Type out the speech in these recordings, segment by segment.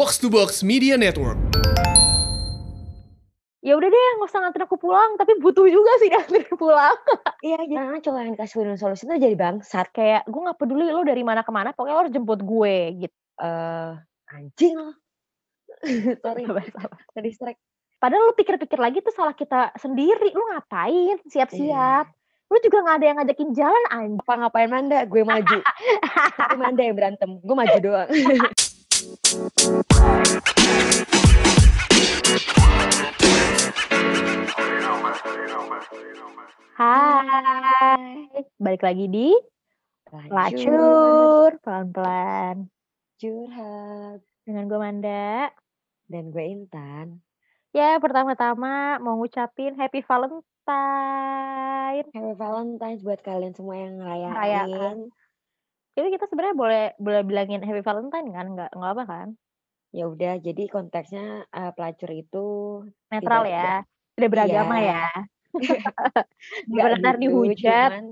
Box to Box Media Network. ya udah deh nggak usah nganterin aku pulang tapi butuh juga sih nganterin pulang Iya, jangan cowok yang dikasih win solusi itu jadi bangsat. kayak gue nggak peduli lo dari mana ke mana pokoknya lo harus jemput gue gitu Eh, anjing lo. Sorry, tadi strike. padahal lo pikir-pikir lagi tuh salah kita sendiri lo ngapain siap-siap lo juga nggak ada yang ngajakin jalan anjing Apa ngapain Manda? Gue maju. Tapi Manda yang berantem. Gue maju doang. Hai balik lagi di lacur pelan-pelan Curhat. dengan gue Manda Dan gue Intan. ya pertama-tama mau ngucapin happy Valentine Happy Valentine's buat kalian semua yang ngerayain. Ngerayain. Jadi kita sebenarnya boleh boleh bilangin happy Valentine kan nggak nggak apa kan Ya udah, jadi konteksnya eh, pelacur itu netral Tidak- ya tidak beragama Iya. ya nggak benar gitu, dihujat. Cuman,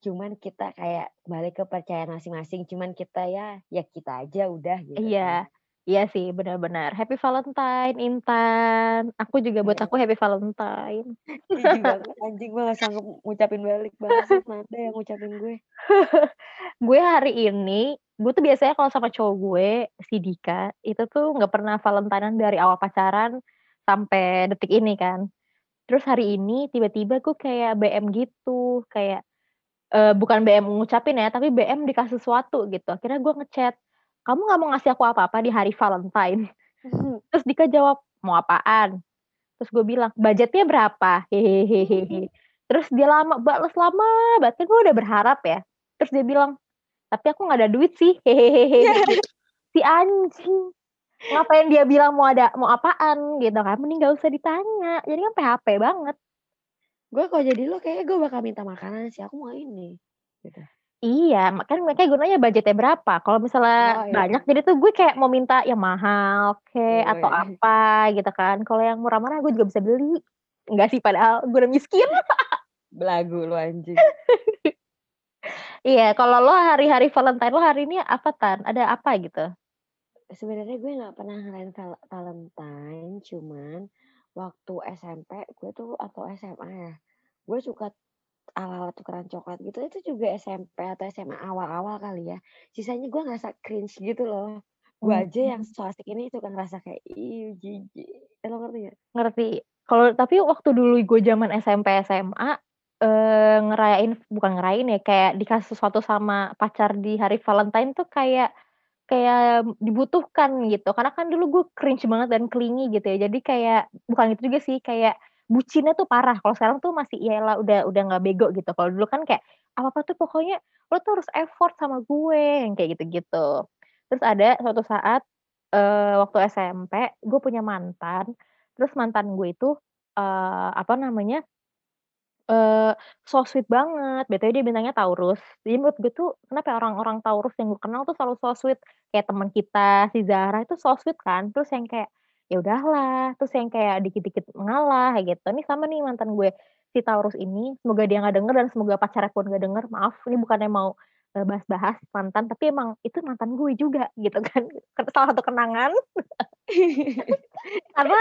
cuman kita kayak balik ke percayaan masing-masing. Cuman kita ya, ya kita aja udah gitu. Iya, kan. Iya sih benar-benar. Happy Valentine, Intan. Aku juga buat aku Happy Valentine. Banget anjing gue gak sanggup ngucapin balik banget Nada yang ngucapin gue Gue hari ini, gue tuh biasanya kalau sama cowok gue, si Dika, itu tuh nggak pernah Valentinean dari awal pacaran sampai detik ini kan. Terus hari ini tiba-tiba gue kayak BM gitu, kayak eh, bukan BM ngucapin ya, tapi BM dikasih sesuatu gitu. Akhirnya gue ngechat, kamu nggak mau ngasih aku apa-apa di hari Valentine? Terus Dika jawab, mau apaan? Terus gue bilang, budgetnya berapa? Hehehehe. Terus dia lama, balas lama, berarti gue udah berharap ya. Terus dia bilang, tapi aku nggak ada duit sih. Hehehe. si anjing. Ngapain dia bilang mau ada mau apaan gitu kan? Mending gak usah ditanya. Jadi kan PHP banget. Gue kalau jadi lo kayaknya gue bakal minta makanan sih Aku mau ini gitu. Iya, makanya makanya gunanya budgetnya berapa. Kalau misalnya Oh, iya. banyak, jadi tuh gue kayak mau minta yang mahal, oke, Iya, atau iya. apa gitu kan. Kalau yang murah-murah gue juga bisa beli. Enggak sih, padahal gue udah miskin. Belagu lo anjing Iya, kalau lo hari-hari Valentine lo hari ini apa tan? Ada apa gitu? Sebenarnya gue gak pernah ngerayain val- Valentine Cuman waktu SMP gue tuh atau SMA ya Gue suka ala-ala tukeran coklat gitu Itu juga SMP atau SMA awal-awal kali ya Sisanya gue ngerasa cringe gitu loh Gue Hmm. aja yang so asik ini suka ngerasa kayak Ih jijik Eh, Lo ngerti gak? Ngerti. Kalau tapi waktu dulu gue zaman SMP SMA eh ngerayain bukan ngerayain ya kayak dikasih sesuatu sama pacar di hari Valentine tuh kayak kayak dibutuhkan gitu. Karena kan dulu gue cringe banget dan clingy gitu ya. Jadi kayak bukan itu juga sih kayak bucinnya tuh parah. Kalau sekarang tuh masih iyalah udah udah nggak bego gitu. Kalau dulu kan kayak apa-apa tuh pokoknya lo tuh harus effort sama gue yang kayak gitu-gitu. Terus ada suatu saat eh waktu SMP gue punya mantan. Terus mantan gue itu eh apa namanya? eh so sweet banget. BTW dia bintangnya Taurus. Jadi menurut gue tuh kenapa ya orang-orang Taurus yang gue kenal tuh selalu so sweet. Kayak teman kita si Zahra itu so sweet kan. Terus yang kayak ya udahlah. Terus yang kayak dikit-dikit mengalah gitu. Ini sama nih mantan gue si Taurus ini. Semoga dia nggak denger dan semoga pacarnya pun nggak denger. Maaf, ini bukannya mau eh, bahas-bahas mantan, tapi emang itu mantan gue juga gitu kan. Salah satu kenangan. Karena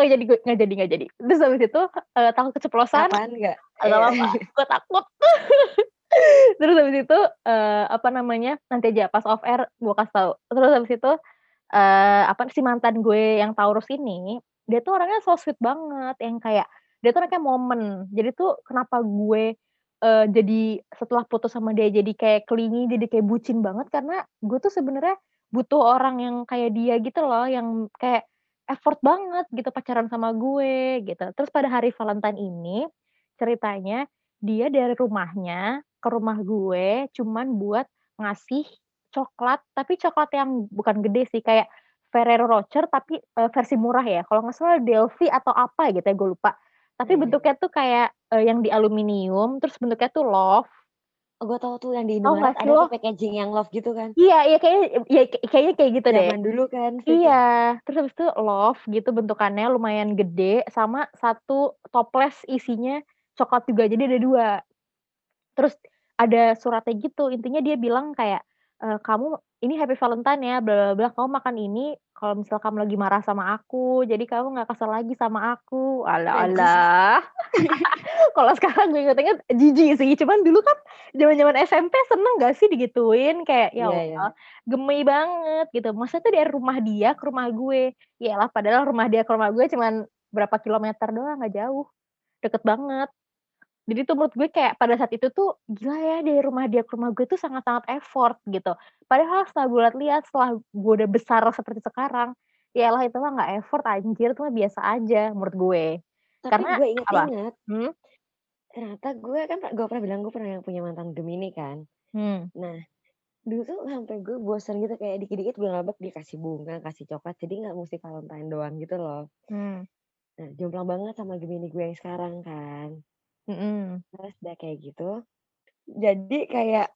oh jadi gue nggak jadi nggak jadi. Terus habis itu eh, takut keceplosan. Apaan gak? Agak apa gue takut. Terus habis itu eh, apa namanya nanti aja pas off air gue kasih tahu. Terus habis itu eh apa si mantan gue yang Taurus ini dia tuh orangnya so sweet banget yang kayak dia tuh anaknya momen. Jadi tuh kenapa gue eh, jadi setelah putus sama dia jadi kayak clingy jadi kayak bucin banget karena gue tuh sebenarnya butuh orang yang kayak dia gitu loh yang kayak effort banget gitu pacaran sama gue gitu. Terus pada hari Valentine ini ceritanya dia dari rumahnya ke rumah gue cuman buat ngasih coklat tapi coklat yang bukan gede sih kayak Ferrero Rocher tapi eh, versi murah ya kalau nggak salah Delphi atau apa gitu ya gue lupa tapi Hmm. bentuknya tuh kayak eh, yang di aluminium terus bentuknya tuh love Gue tau tuh yang di Indomaret nggak sih ada lo? packaging yang love gitu kan iya iya kayaknya iya, kayaknya kayak gitu deh Zaman dulu kan ya? Iya, terus habis itu love gitu bentukannya lumayan gede sama satu toples isinya coklat juga jadi ada dua. Terus ada suratnya gitu intinya dia bilang kayak "Eh, kamu ini Happy Valentine ya, bla bla bla, kamu makan ini kalau misal kamu lagi marah sama aku, jadi kamu nggak kesel lagi sama aku. Alah Najis. alah. Kalau sekarang gue inget-inget jijik sih, cuman dulu kan zaman-zaman SMP seneng gak sih digituin, kayak ya Iya iya. Allah, gemey banget gitu. Maksudnya tuh dari rumah dia ke rumah gue, yaelah padahal rumah dia ke rumah gue cuman berapa kilometer doang, nggak jauh, deket banget. Jadi tuh menurut gue kayak pada saat itu tuh, gila ya dari rumah dia ke rumah gue tuh sangat-sangat effort gitu. Padahal setelah gue lihat-lihat, setelah gue udah besar seperti sekarang, yaelah itu mah nggak effort anjir, itu mah biasa aja menurut gue. Tapi Karena gue apa? inget-inget, Hmm? ternyata gue kan gue pernah bilang gue pernah yang punya mantan Gemini kan. Hmm. Nah, dulu tuh sampai gue bosan gitu kayak dikit-dikit gue ngambek dia kasih bunga, kasih coklat, jadi nggak mesti Valentine doang gitu loh. Hmm. Nah, jomplang banget sama Gemini gue yang sekarang kan. Mhm. Terus udah kayak gitu, jadi kayak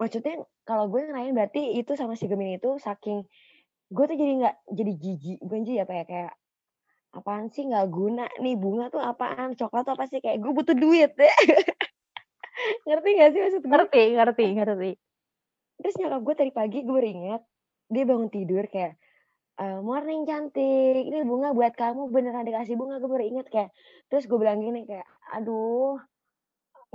maksudnya kalau gue ngerayain berarti itu sama si Gemini itu saking gue tuh jadi nggak jadi jijik, bukan jijik apa ya, kayak apaan sih nggak guna nih, bunga tuh apaan, coklat tuh apa sih, kayak gue butuh duit. Ngerti nggak sih maksud gue? Ngerti ngerti ngerti. Terus nyokap gue tadi pagi gue inget, dia bangun tidur kayak, eee, "Morning cantik, ini bunga buat kamu, beneran dikasih bunga." Gue baru inget kayak terus gue bilang gini kayak, "Aduh,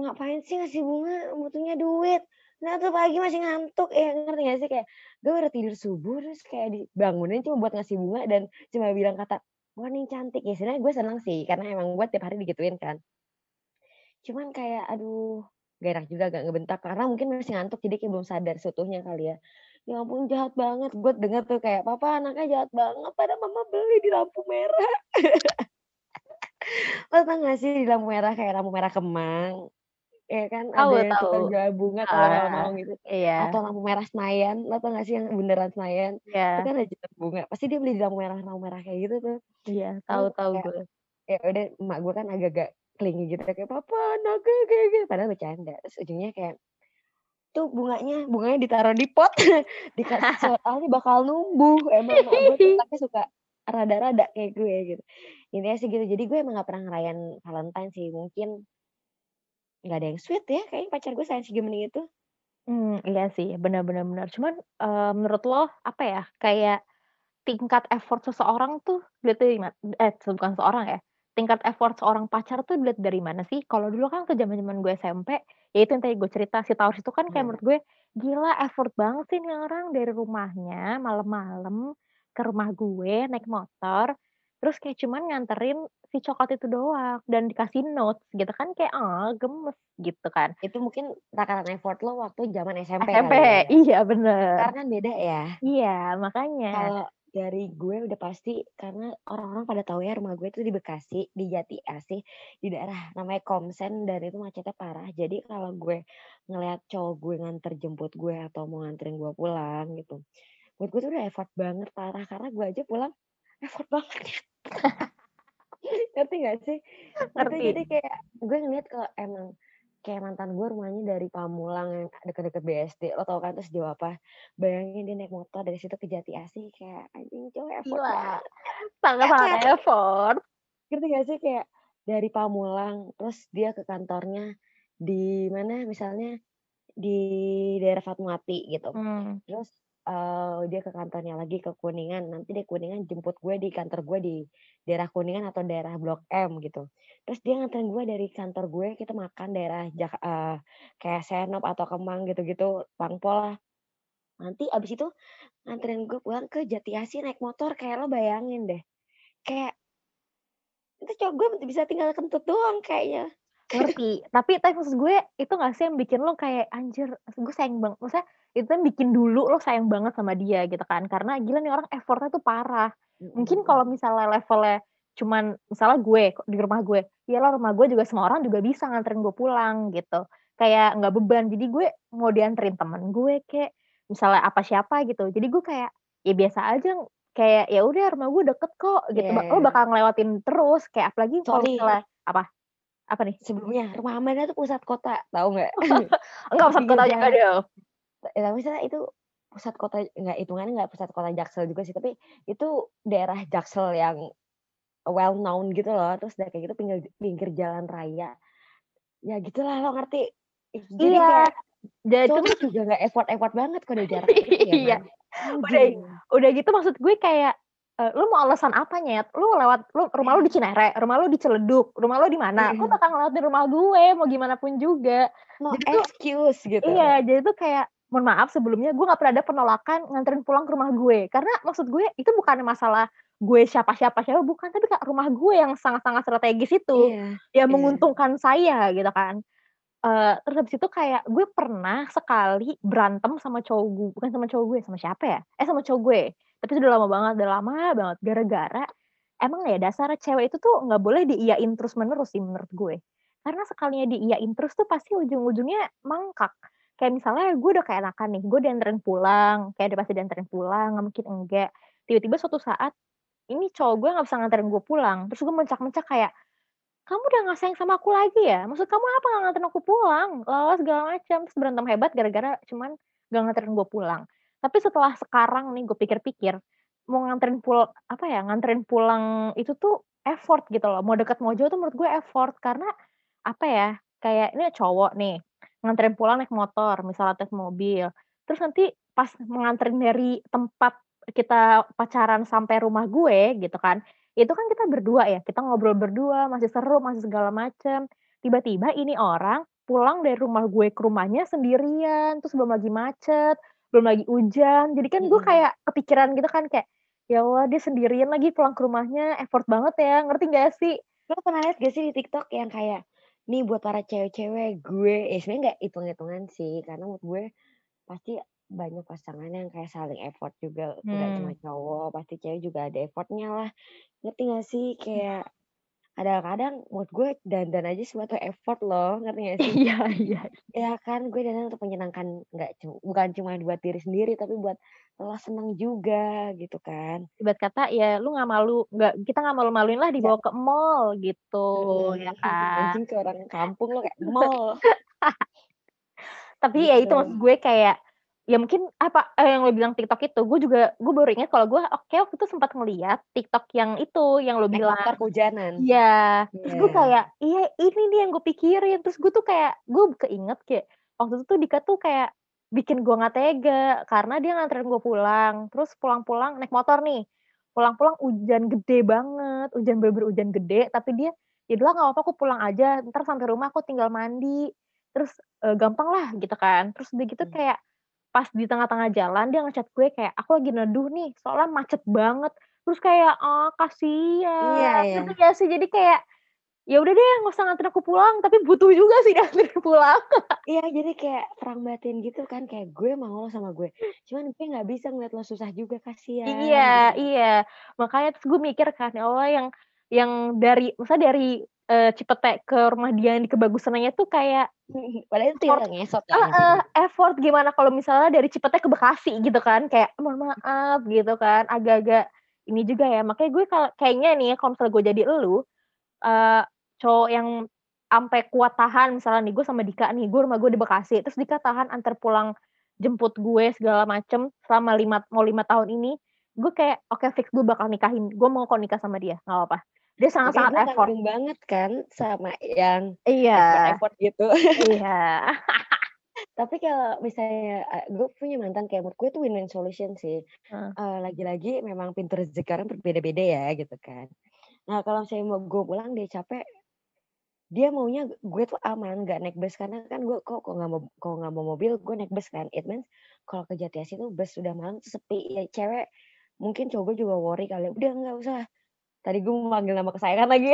ngapain sih ngasih bunga, butuhnya duit. Nah tuh pagi masih ngantuk." Ya ngerti nggak sih? Kayak gue baru tidur subuh terus kayak dibangunin cuma buat ngasih bunga dan cuma bilang kata, "Morning cantik." Ya sebenarnya gue seneng sih karena emang gue tiap hari digituin kan. Cuman kayak aduh, gak enak juga agak ngebentak karena mungkin masih ngantuk jadi kayak belum sadar seutuhnya kali ya. Ya ampun jahat banget, gue denger tuh kayak, "Papa anaknya jahat banget, padahal mama beli di lampu merah." Lo tau gak sih di lampu merah kayak lampu merah Kemang, ya kan ada Tahu yang tahu. tukang jual bunga kalau Heeh heeh. malam-malam gitu, Iya. atau lampu merah Senayan, lo tau gak sih yang bundaran Senayan, itu Iya. kan ada jual bunga, pasti dia beli di lampu merah lampu merah kayak gitu tuh. Iya, tahu tahu gue. ya udah emak gue kan agak-agak clingy gitu kayak, "Papa anaknya kayak gini," padahal bercanda. Terus ujungnya kayak, "Tuh bunganya bunganya ditaruh di pot, dika soalnya bakal numbuh." Emang gue suka rada-rada kayak gue gitu. Intinya sih gitu, jadi gue emang gak pernah ngerayain Valentine sih, mungkin nggak ada yang sweet ya kayaknya pacar gue selain si Gemini itu. Mmm, iya sih, bener bener. Cuman, eee, menurut lo, apa ya, kayak tingkat effort seseorang tuh ma eh, bukan seseorang ya, tingkat effort seorang pacar tuh dilihat dari mana sih? Kalau dulu kan waktu zaman-zaman gue SMP, ya itu yang tadi gue cerita, si Taurus itu kan kayak Nah. menurut gue, "Gila effort banget sih nih orang dari rumahnya malam-malam ke rumah gue naik motor, terus kayak cuman nganterin si coklat itu doang dan dikasih notes," gitu kan kayak, "Ah, gemes," gitu kan. Itu mungkin takaran effort lo waktu zaman SMP SMP, kali ya. iya bener. Kan beda ya. Iya, makanya. Kalau dari gue udah pasti karena orang-orang pada tahu ya rumah gue tuh di Bekasi, di Jatiasih, di daerah namanya Komsen dan itu macetnya parah. Jadi kalau gue ngelihat cowok gue nganter jemput gue atau mau nganterin gue pulang gitu, buat gue tuh udah effort banget parah karena gue aja pulang effort banget. Ngerti gak sih? Ngerti. jadi kayak gue ngeliat kalau emang kayak mantan gue rumahnya dari Pamulang yang deket-deket BSD, lo tau kan itu sejauh apa? Bayangin dia naik motor dari situ ke Jatiasih kayak anjing cowok effort Gila, banget. sangat-sangat effort. Ngerti gak sih? Kayak dari Pamulang, terus dia ke kantornya di mana misalnya di daerah Fatmawati gitu. Mmm. Terus, eee, dia ke kantornya lagi ke Kuningan, nanti dari Kuningan jemput gue di kantor gue di daerah Kuningan atau daerah Blok M gitu. Terus dia nganterin gue dari kantor gue, kita makan daerah Jak eee, kayak Senop atau Kemang gitu-gitu, Pangpol lah. Nanti abis itu nganterin gue pulang ke Jatiasih naik motor, kayak lo bayangin deh, kayak itu cowok gue bisa tinggal kentut doang kayaknya. Ngerti, tapi tapi maksud gue itu nggak sih yang bikin lo kayak, "Anjir, gue sayang bang" maksudnya itu yang bikin dulu lo sayang banget sama dia gitu kan, karena gila nih orang effort-nya tuh parah. Mungkin kalau misalnya levelnya cuman misalnya gue di rumah gue, iyalah rumah gue juga semua orang juga bisa nganterin gue pulang gitu, kayak nggak beban. Jadi gue mau dianterin temen gue kek, misalnya apa siapa gitu, jadi gue kayak, ya biasa aja, kayak, ya udah rumah gue deket kok gitu, ba lo iya. bakal ngelewatin terus, kayak apalagi kalau misalnya apa? Apa nih? Sebelumnya, rumah Amanda tuh pusat kota, tahu nggak? Enggak, pusat kota juga jalan. dong. Ya tapi misalnya itu pusat kota nggak hitungannya nggak pusat kota Jaksel juga sih, tapi itu daerah Jaksel yang well known gitu loh, terus udah kayak gitu pinggir pinggir jalan raya. Ya gitulah lo ngerti. Jadi Iya, kayak Jadi itu juga nggak effort-effort banget kalau jarak ya, iya? Oh, udah udah gitu maksud gue kayak, eee, "Lu mau alasan apa, Nyet? Lu lewat lu rumah lu di Cinere, rumah lu di Ciledug, rumah lu di mana, lu bakal ngelewatin rumah gue, mau gimana pun juga." No Jadi tuh excuse gitu. iya, jadi tuh kayak, mohon maaf sebelumnya gue nggak pernah ada penolakan nganterin pulang ke rumah gue. Karena maksud gue itu bukannya masalah gue siapa siapa siapa, bukan, tapi kayak rumah gue yang sangat-sangat strategis itu, Iya yang iya. menguntungkan saya gitu kan. Eee, terus habis itu kayak gue pernah sekali berantem sama cowok gu bukan sama cowok gue, sama siapa ya? Eh, sama cowok gue, tapi itu udah lama banget udah lama banget, gara-gara emang ya dasar cewek itu tuh nggak boleh diiyain terus-menerus sih menurut gue. Karena sekalinya diiyain terus tuh pasti ujung-ujungnya mangkak. Kayak misalnya gue udah keenakan nih, gue dianterin pulang, kayak udah pasti dianterin pulang, nggak mungkin enggak. Tiba-tiba suatu saat, ini cowok gue nggak bisa nganterin gue pulang, terus gue mencak-mencak kayak, "Kamu udah nggak sayang sama aku lagi ya? Maksud kamu apa nggak nganterin aku pulang?" Lalala segala macam, terus berantem hebat gara-gara cuman nggak nganterin gue pulang. Tapi setelah sekarang nih gue pikir-pikir, mau nganterin pul apa ya, nganterin pulang itu tuh effort gitu loh, mau deket mau jauh tuh menurut gue effort. Karena, apa ya, kayak ini cowok nih, nganterin pulang naik motor, misal atau naik mobil, terus nanti pas menganterin dari tempat kita pacaran sampai rumah gue gitu kan, itu kan kita berdua ya, kita ngobrol berdua, masih seru, masih segala macem. Tiba-tiba ini orang pulang dari rumah gue ke rumahnya sendirian, terus belum lagi macet, belum lagi hujan, jadi kan gue kayak kepikiran gitu kan kayak, "Ya Allah dia sendirian lagi pulang ke rumahnya, effort banget ya." Ngerti nggak sih? Lo pernah lihat gak sih di TikTok yang kayak, nih buat para cewek-cewek gue eh, sebenarnya nggak hitung-hitungan sih, karena menurut gue pasti banyak pasangan yang kayak saling effort juga, nggak cuma Mmm. cowok, pasti cewek juga ada effort-nya lah. Ngerti nggak sih? Kayak kadang-kadang menurut gue dandan aja suatu effort loh, ngerti nggak sih? Iya iya. Ya kan, gue dandan untuk menyenangkan nggak bukan cuma buat diri sendiri, tapi buat lo seneng juga gitu kan. Ibarat kata ya lu nggak malu nggak kita nggak malu-maluin lah Nggak dibawa ke mall gitu, ya Mhm, kan? anjing kayak orang kampung lo, kayak mall. Tapi ya itu maksud Gitu. gue kayak, ya mungkin apa, eee, yang lo bilang TikTok itu, gue juga gue baru inget kalau gue oke waktu itu sempat ngeliat TikTok yang itu, yang lo bilang. motor kehujanan. Iya, terus gue Iya. kayak, "Iya ini nih yang gue pikirin." Terus gue tuh kayak, gue keinget kayak, waktu itu tuh Dika tuh kayak bikin gue nggak tega, karena dia nganterin gue pulang, terus pulang-pulang naik motor nih, pulang-pulang hujan gede banget, hujan bener-bener hujan gede, tapi dia, "Ya udahlah nggak apa-apa aku pulang aja, entar sampai rumah aku tinggal mandi, terus, eee, gampang lah," gitu kan. Terus udah gitu Mmm. kayak pas di tengah-tengah jalan dia nge-chat gue kayak, "Aku lagi neduh nih, soalnya macet banget." Terus kayak, ah, Iya kasihan, ngerti iya. nggak sih? Jadi kayak, ya udah deh nggak usah nganterin aku pulang, tapi butuh juga sih dianterin pulang. Iya, jadi kayak perang batin gitu kan, kayak gue mau lo sama gue, cuman gue nggak bisa ngeliat lo susah juga, Iya kasihan gitu. iya, makanya terus gue mikir kan, ya Allah yang yang dari maksudnya dari, eee, Cipete ke rumah dia yang di Kebagusan aja tuh kayak Padahal itu effort ngesot heeh, ujungnya. effort gimana kalau misalnya dari Cipete ke Bekasi gitu kan, kayak, "Mohon maaf," gitu kan, agak-agak ini juga ya, makanya gue kalau kayaknya nih ya kalau misalnya gue jadi elu, eee, cowok yang ampe kuat tahan misalnya nih gue sama Dika nih, gue rumah gue di Bekasi, terus Dika tahan antar pulang jemput gue segala macem selama lima mau 5 tahun ini, gue kayak, "Oke fix gue bakal nikahin, gue mau kok nikah sama dia, nggak apa-apa." Dia sangat-sangat gue effort. banget kan sama yang Iya. effort-effort gitu. Iya. Tapi kalau misalnya, eee, gue punya mantan kayak menurut gue itu win-win solution sih, Heeh. eee, lagi-lagi memang pintu rezeki orang berbeda-beda ya, gitu kan. Nah, kalau misalnya mau gue pulang dia capek, dia maunya gue tuh aman, nggak naik bus, karena kan gue kok kok nggak mau kalau nggak mau mobil, gue naik bus kan. It means kalau ke Jatiasih tuh bus udah malam sepi, ya cewek mungkin cowok gue juga worry kali, "Udah nggak usah." Tadi gue mau manggil nama kesayangan lagi.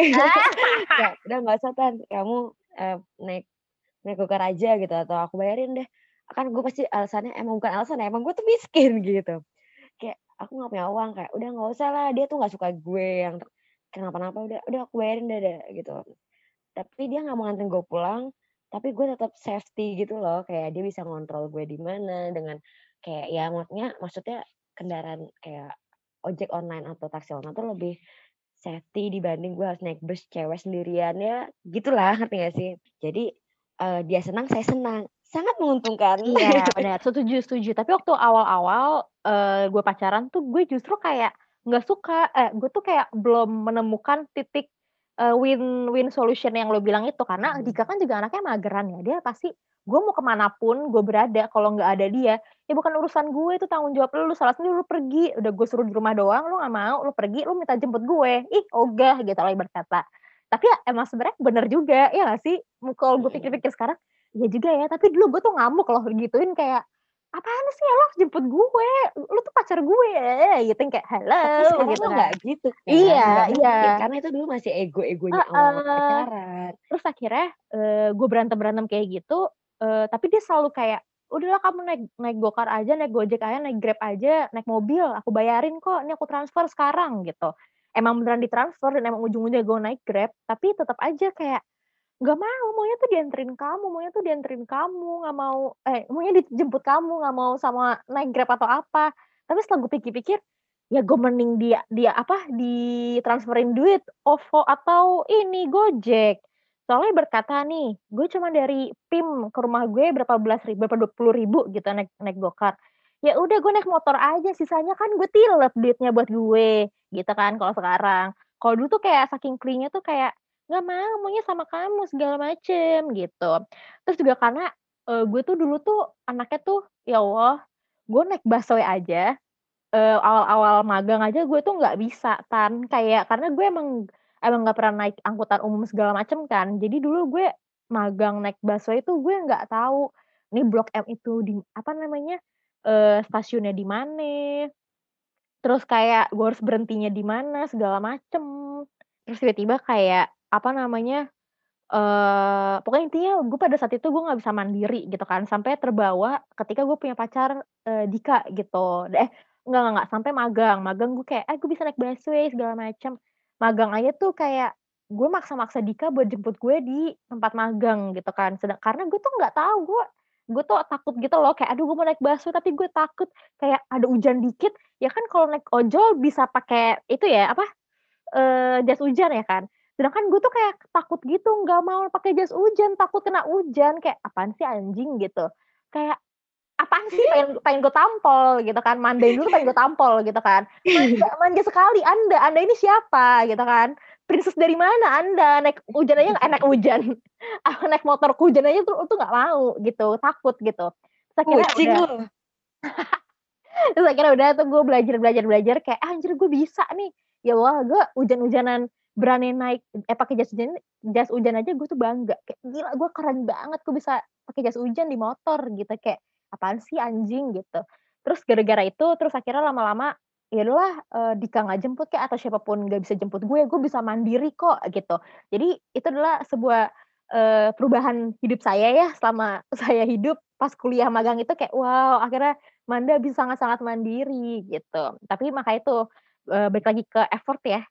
Kayak, "Udah nggak usah Tan, kamu, eee, naik naik Gokar aja gitu, atau aku bayarin deh." Kan gue pasti alasannya emang bukan alasan ya, emang gue tuh miskin gitu. Kayak, "Aku nggak punya uang," kayak, "Udah nggak usah lah, dia tuh nggak suka gue yang kenapa-napa, udah udah aku bayarin deh deh," gitu. Tapi dia nggak mau nganterin gue pulang, tapi gue tetap safety gitu loh, kayak dia bisa ngontrol gue di mana, dengan kayak ya maksudnya maksudnya kendaraan kayak ojek online atau taksi online tuh lebih safety dibanding gue harus naik bus cewek sendirian, ya gitulah, ngerti nggak sih? Jadi, eee, dia senang, saya senang, sangat menguntungkan. Iya, bener, setuju setuju. Tapi waktu awal-awal, eee, gue pacaran tuh gue justru kayak nggak suka, eh, gue tuh kayak belum menemukan titik, eee, win-win solution yang lo bilang itu, karena Mhm. Dika kan juga anaknya mageran ya, dia pasti gue mau ke mana pun gue berada kalau nggak ada dia ya bukan urusan gue itu tanggung jawab lu, lu salah sendiri lu pergi. Udah gue suruh di rumah doang lu nggak mau lu pergi lu minta jemput gue. Ih ogah gitu lah berkata. Tapi ya emang sebenarnya bener juga ya gak sih? Kalau gue pikir-pikir sekarang ya juga ya. Tapi dulu gue tuh ngamuk loh gituin kayak apaan sih lo jemput gue? Lu tuh pacar gue. Ya gitu kayak halo Tapi gitu kan. nggak gitu kan iya nggak iya. mungkin, karena itu dulu masih ego-egonya Heeh. awal pacaran. Terus akhirnya uh, gue berantem berantem kayak gitu uh, tapi dia selalu kayak udahlah kamu naik naik gokar aja naik gojek aja naik grab aja naik mobil aku bayarin kok ini aku transfer sekarang gitu. Emang beneran ditransfer dan emang ujung-ujungnya gue naik grab tapi tetap aja kayak nggak mau maunya tuh dianterin kamu maunya tuh dianterin kamu nggak mau eh maunya dijemput kamu nggak mau sama naik grab atau apa. Tapi setelah gue pikir-pikir ya gue mending dia dia apa di transferin duit OVO atau ini Gojek soalnya berkata nih gue cuma dari PIM ke rumah gue berapa belas ribu berapa dua puluh ribu gitu naik naik gokar ya udah gue naik motor aja sisanya kan gue tilet duitnya buat gue gitu kan kalau sekarang. Kalau dulu tuh kayak saking clean tuh kayak nggak mau maunya sama kamu segala macem gitu. Terus juga karena uh, gue tuh dulu tuh anaknya tuh ya Allah gue naik busway aja uh, awal-awal magang aja gue tuh nggak bisa tan kayak karena gue emang emang nggak pernah naik angkutan umum segala macem kan jadi dulu gue magang naik busway itu gue nggak tahu ini blok M itu di apa namanya uh, stasiunnya di mana terus kayak gue harus berhentinya di mana segala macem terus tiba-tiba kayak apa namanya, uh, pokoknya intinya gue pada saat itu gue nggak bisa mandiri gitu kan, sampai terbawa ketika gue punya pacar, uh, Dika gitu. Eh, enggak enggak, sampai magang. Magang gue kayak, "Eh, gue bisa naik busway," segala macam. Magang aja tuh kayak gue maksa-maksa Dika buat jemput gue di tempat magang gitu kan. Sedang karena gue tuh nggak tahu, gue gue tuh takut gitu loh, kayak, "Aduh gue mau naik busway tapi gue takut kayak ada hujan dikit." Ya kan kalau naik ojol bisa pakai itu ya, apa, uh, jas hujan ya kan. Sedangkan gue tuh kayak takut gitu, nggak mau pakai jas hujan, takut kena hujan, kayak apaan sih anjing gitu. Kayak apaan sih pengen pengen gue tampol gitu kan, mandain dulu pengen gue tampol gitu kan. Manja, manja sekali Anda, Anda ini siapa gitu kan. Princess dari mana Anda? Naik hujan aja enak hujan. naik motor hujan aja tuh tuh nggak mau gitu, takut gitu. Terus akhirnya Kucing udah, terus akhirnya udah tuh gue belajar belajar belajar. Kayak ah, anjir gue bisa nih. Ya Allah, gue hujan-hujanan berani naik eh pakai jas hujan jas hujan aja gue tuh bangga. Kayak gila gue keren banget. Gue bisa pakai jas hujan di motor gitu. Kayak apaan sih anjing? gitu. Terus gara-gara itu terus akhirnya lama-lama ya udahlah uh, Dika nggak jemput kayak atau siapa pun nggak bisa jemput gue gue bisa mandiri kok gitu. Jadi itu adalah sebuah uh, perubahan hidup saya ya selama saya hidup pas kuliah magang itu kayak wow akhirnya Manda bisa sangat-sangat mandiri gitu. Tapi maka itu uh, balik lagi ke effort ya.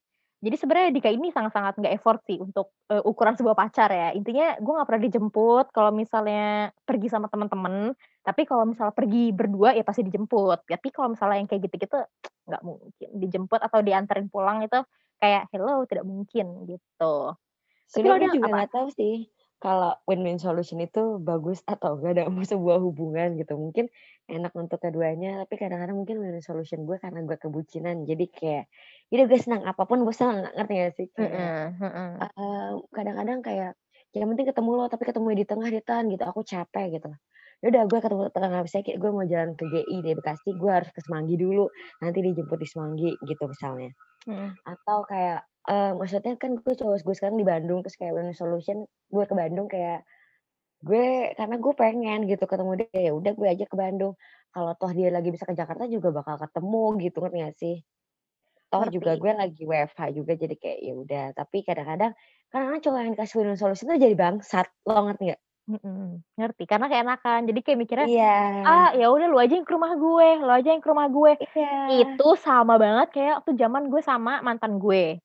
Jadi sebenarnya Dika ini sangat-sangat nggak effort sih untuk uh, ukuran sebuah pacar ya. Intinya gue nggak pernah dijemput kalau misalnya pergi sama teman-teman. Tapi kalau misalnya pergi berdua ya pasti dijemput. Tapi kalau misalnya yang kayak gitu-gitu nggak mungkin dijemput atau diantarin pulang itu kayak hello tidak mungkin gitu. Sebenarnya juga nggak tahu sih kalau win-win solution itu bagus atau enggak dalam sebuah hubungan gitu. Mungkin enak untuk keduanya, tapi kadang-kadang mungkin win-win solution gue karena gue kebucinan. Jadi kayak, ya gue senang apa pun gue senang, ngerti gak sih? Kayak, uh, kadang-kadang kayak, yang penting ketemu lo, tapi ketemu di tengah di tan gitu. Aku capek gitu. Ya udah gue ketemu tengah nggak bisa kayak gue mau jalan ke GI di Bekasi, gue harus ke Semanggi dulu. Nanti dijemput di Semanggi gitu misalnya. Hmm. Atau kayak uh, maksudnya kan gue cowok gue sekarang di Bandung terus kayak win solution gue ke Bandung kayak gue karena gue pengen gitu ketemu dia ya udah gue aja ke Bandung kalau toh dia lagi bisa ke Jakarta juga bakal ketemu gitu kan ya sih toh Ngerti. juga gue lagi WFH juga jadi kayak ya udah tapi kadang-kadang kadang-kadang cowok yang kasih win solution tuh jadi bangsat lo ngerti gak? Mm-mm, ngerti karena kayak enakan jadi kayak mikirnya Iya. ah ya udah lu aja yang ke rumah gue lu aja yang ke rumah gue Iya. itu sama banget kayak waktu zaman gue sama mantan gue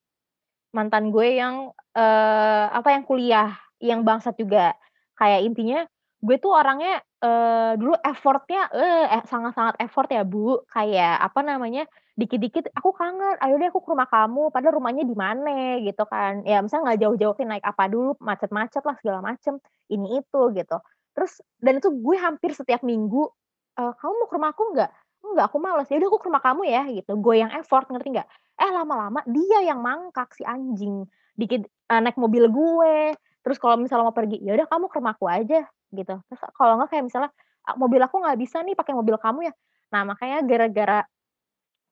mantan gue yang eh apa yang kuliah yang bangsat juga kayak intinya gue tuh orangnya eh dulu effortnya eh sangat-sangat effort ya bu kayak apa namanya dikit-dikit aku kangen ayo deh aku ke rumah kamu padahal rumahnya di mana? Gitu kan. Ya misalnya nggak jauh-jauh naik apa dulu macet-macet lah segala macem ini itu gitu. Terus dan itu gue hampir setiap minggu e, kamu mau ke rumahku nggak? Enggak aku males. Ya udah aku ke rumah kamu ya gitu. Gue yang effort ngerti nggak? Eh lama-lama dia yang mangkak si anjing. Dikit uh, naik mobil gue. Terus kalau misalnya mau pergi, ya udah kamu ke rumahku aja gitu. Terus kalau enggak kayak misalnya, mobil aku nggak bisa nih pakai mobil kamu ya. Nah makanya gara-gara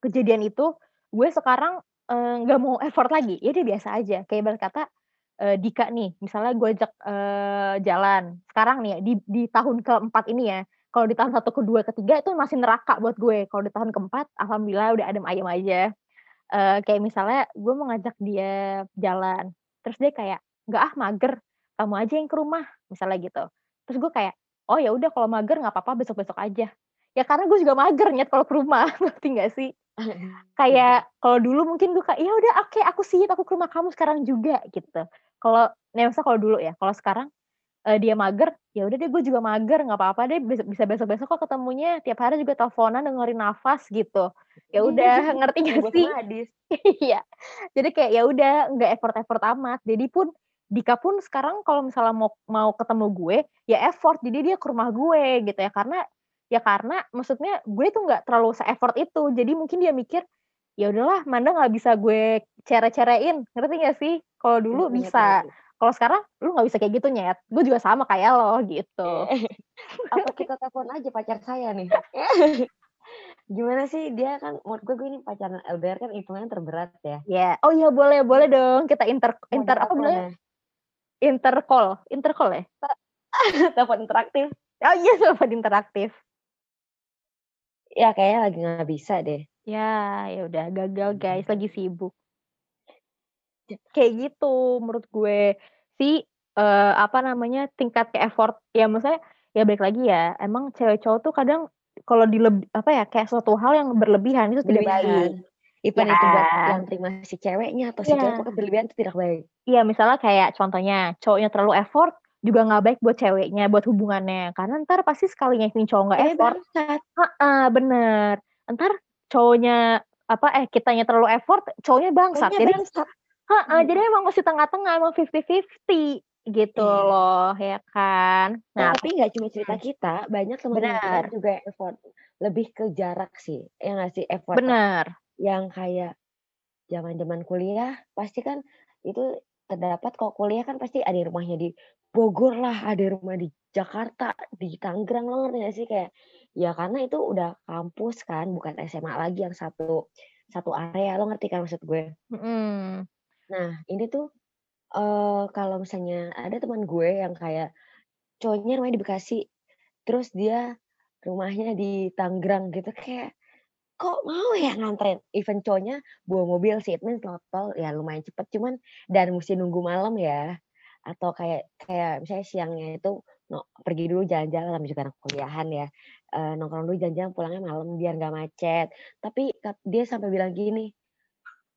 kejadian itu, gue sekarang, nggak mau effort lagi, ya udah biasa aja. Kayak ibarat kata, eee, Dika nih, misalnya gue ajak, eee, jalan, sekarang nih di di tahun ke-4 ini ya, kalau di tahun 1, ke-2, ke-3 itu masih neraka buat gue. Kalau di tahun ke-4 alhamdulillah udah adem ayem aja. Eee, kayak misalnya gue mau ngajak dia jalan, terus dia kayak, "Nggak ah mager, kamu aja yang ke rumah," misalnya gitu. Terus gue kayak, "Oh ya udah kalau mager nggak apa-apa besok-besok aja." Ya karena gue juga mager Nyet kalau ke rumah, ngerti nggak sih? Kayak kalau dulu mungkin gue kayak, "Ya udah oke aku siap, aku ke rumah kamu sekarang juga," gitu. Kalau nah maksudnya kalau dulu ya, kalau sekarang, eee, dia mager, ya udah deh gue juga mager, nggak apa-apa deh bisa besok-besok kok ketemunya, tiap hari juga teleponan dengerin nafas gitu. Ya udah, ngerti Buat sih? Iya. Jadi kayak ya udah nggak effort-effort amat. Jadi pun Dika pun sekarang kalau misalnya mau mau ketemu gue, ya effort, jadi dia ke rumah gue gitu ya. Karena ya karena maksudnya gue tuh nggak terlalu se-effort itu. Jadi mungkin dia mikir, "Ya udahlah Manda nggak bisa gue cere-cerein," ngerti nggak sih? Kalau dulu Ngerti ngerti bisa, kalau sekarang lu nggak bisa kayak gitu Nyet, gue juga sama kayak lo, gitu. Apa kita telepon aja pacar saya nih. Gimana sih dia kan menurut gue, gue ini pacaran LDR kan hitungannya terberat ya. Ya, oh iya boleh boleh dong kita inter inter apa bilangnya? ya. Intercall intercall ya? Telepon interaktif. Oh iya telepon interaktif. Ya kayaknya lagi nggak bisa deh. Ya, ya udah gagal guys, lagi sibuk. Kayak gitu menurut gue sih, eee, apa namanya, tingkat ke-effort ya maksudnya, ya balik lagi ya, emang cewek cowok tuh kadang kalau dileb apa ya, kayak suatu hal yang berlebihan itu tidak baik. Berlebihan. Even Ya. itu buat yang terima si ceweknya atau si cewek, Iya. pokoknya berlebihan itu tidak baik. Iya misalnya kayak contohnya, cowoknya terlalu effort, juga nggak baik buat ceweknya, buat hubungannya. Karena entar pasti sekalinya ini cowok nggak Eh, effort heeh, bener. Entar cowoknya apa, eh kitanya terlalu effort, cowoknya bangsat. Cowoknya Jadi bangsat. heeh, Mhm. jadi emang mesti tengah-tengah, emang 50-50 gitu Iya. loh, ya kan. Nah Tapi nggak cuma cerita kita, banyak teman-teman kita juga yang effort. Lebih ke jarak sih, ya nggak sih? Effort Bener. yang kayak zaman-zaman kuliah, pasti kan itu terdapat kalau kuliah kan pasti ada yang rumahnya di Bogor lah, ada rumah di Jakarta, di Tangerang, lo ngerti nggak sih? Kayak, ya karena itu udah kampus kan, bukan SMA lagi yang satu satu area, lo ngerti kan maksud gue? Mhm. Nah, ini tuh, eee, kalau misalnya ada teman gue yang kayak cowoknya rumahnya di Bekasi, terus dia rumahnya di Tangerang gitu, kayak, kok mau ya nganterin? Even cowoknya bawa mobil sih, it means lewat tol ya lumayan cepet, cuman dan mesti nunggu malam ya, atau kayak kayak misalnya siangnya itu no pergi dulu jalan-jalan, namanya juga anak kuliahan ya, eee, nongkrong dulu jalan-jalan, pulangnya malam biar nggak macet. Tapi dia sampai bilang gini,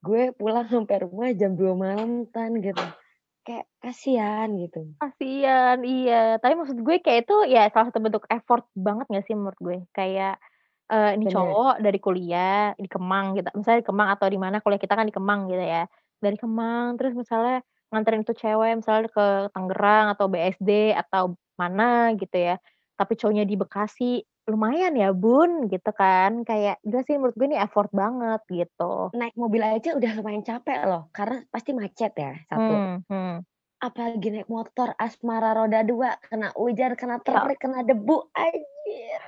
"Gue pulang sampai rumah jam 2 malam Tan," gitu. Kayak kasihan gitu. Kasian, iya. Tapi maksud gue kayak itu ya salah satu bentuk effort banget nggak sih menurut gue? Kayak, eee, ini Bener. cowok dari kuliah di Kemang gitu, misalnya di Kemang atau di mana, kuliah kita kan di Kemang gitu ya. Dari Kemang, terus misalnya nganterin tuh cewek misalnya ke Tangerang atau BSD atau mana gitu ya, tapi cowoknya di Bekasi, lumayan ya Bun, gitu kan. Kayak gila sih menurut gue ini effort banget gitu. Naik mobil aja udah lumayan capek loh, karena pasti macet ya, satu. Mmm, hmm. Apalagi naik motor asmara roda 2, kena hujan, kena Ya. terik, kena debu, anjir.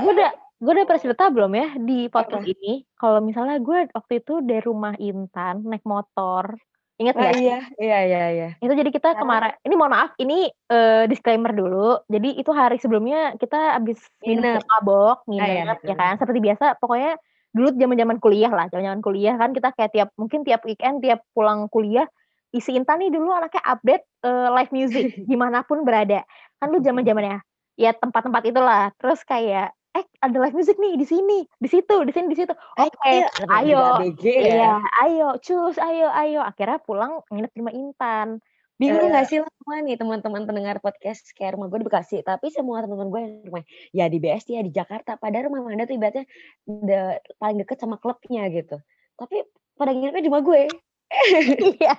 Gue udah gue udah pernah cerita belum ya di podcast ini, kalau misalnya gue waktu itu dari rumah Intan naik motor, inget Oh nggak sih? iya, iya iya iya. Itu jadi kita kemaren ini mohon maaf, ini, eee, disclaimer dulu, jadi itu hari sebelumnya kita habis minum Nginep. mabok, Ah, iya, nginep, ya kan, seperti biasa pokoknya dulu zaman-zaman kuliah lah, zaman-zaman kuliah kan kita kayak tiap mungkin tiap weekend, tiap pulang kuliah, ih si Intan nih dulu anaknya update, eee, live music, di mana pun berada. Kan dulu zaman-zamannya, ya tempat-tempat itulah, terus kayak, "Eh ada live music nih di sini, di situ di sini, di situ." Oke, Ayo, namanya juga ayo. ABG Iya, ya. ayo, cus, ayo ayo. Akhirnya pulang nginep di rumah Intan. Bingung Eee nggak sih lo semua nih teman-teman pendengar podcast, kayak rumah gue di Bekasi, tapi semua teman-teman gue yang rumahnya ya di BSD, ya di Jakarta, padahal rumah Manda tuh ibaratnya de paling deket sama klubnya gitu. Tapi pada nginepnya di rumah gue. Iya,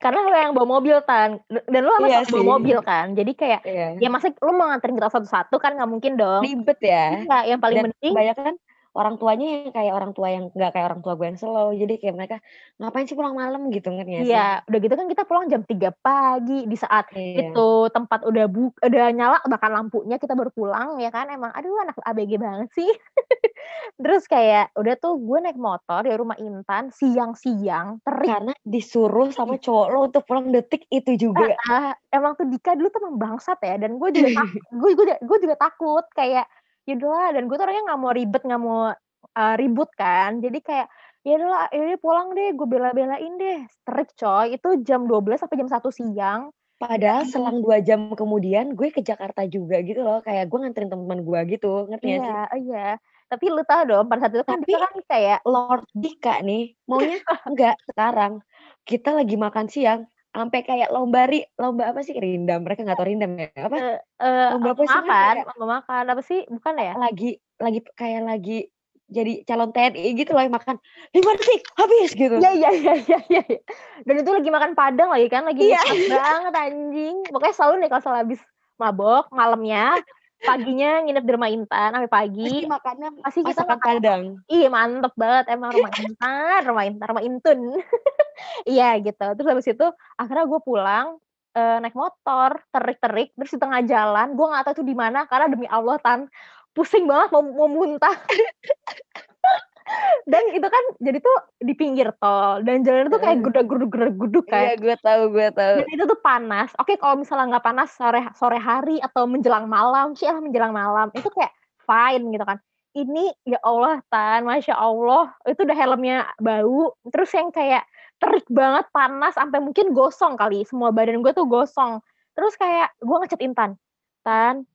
karena lo yang bawa mobil Tan, d dan lo sama Iya bawa mobil kan, jadi kayak, ya Iya. masa lo mau nganterin kita satu-satu kan nggak mungkin dong. Ribet ya. Iya, yang paling Dan penting kebanyakan orang tuanya yang kayak orang tua yang nggak kayak orang tua gue yang slow. Jadi kayak mereka, "Ngapain sih pulang malam?" Gitu, nggak sih? Iya, udah gitu kan kita pulang jam 3 pagi, di saat Iya. itu tempat udah buk udah nyala bahkan lampunya kita baru pulang ya kan, emang aduh anak ABG banget sih. Terus kayak udah tuh gue naik motor dari rumah Intan siang-siang, terik Karena disuruh sama ih. cowok lo untuk pulang detik itu juga. Emang tuh Dika dulu tuh emang bangsat ya dan gue juga gue gue juga takut kayak, ya udahlah dan gue tuh orangnya nggak mau ribet, nggak mau, eee, ribut kan. Jadi kayak, ya udahlah ya udah pulang deh, gue bela-belain deh. Terik coy, itu jam 12.00 sampai jam 1.00 siang. Padahal selang 2 jam kemudian gue ke Jakarta juga gitu loh, kayak gue nganterin temen-temen gue gitu, ngerti Iya sih? iya. Tapi lu tahu dong pada saat itu kan Tapi, kan kayak Lord Dika nih, maunya enggak sekarang, kita lagi makan siang, ampe kayak lomba ri lomba apa sih, rindam, mereka nggak tahu rindam ya, apa? Eee, Lomba apa sih makan kayak lomba makan, apa sih? Bukan ya? lagi lagi kayak lagi jadi calon TNI gitu loh yang makan, "5 detik, habis!" Gitu. Iya iya iya iya iya iya. Dan itu lagi makan Padang lagi kan, lagi nikmat banget anjing. Pokoknya selalu nih kalau misalnya habis mabok, malamnya, paginya nginep di rumah Intan sampai pagi, Pasti makannya pasti kita makan Padang. ih mantep banget emang rumah Intan rumah Intan, rumah Intun. Iya gitu, terus habis itu akhirnya gue pulang, eee, naik motor, terik-terik, terus di tengah jalan, gue nggak tahu itu di mana karena demi Allah Tan, pusing banget mau mau muntah. Dan itu kan jadi tuh di pinggir tol dan jalannya tuh kayak Heeh. grudak-gruduk kan. Iya, gue tahu gue tahu. Dan itu tuh panas. Oke kalau misalnya nggak panas sore sore hari atau menjelang malam, cilah menjelang malam, itu kayak fine gitu kan. Ini ya Allah Tan, Masya Allah, itu udah helmnya bau, terus yang kayak terik banget, panas, sampai mungkin gosong kali, semua badan gue tuh gosong. Terus kayak gue nge-chat Intan, "Tan,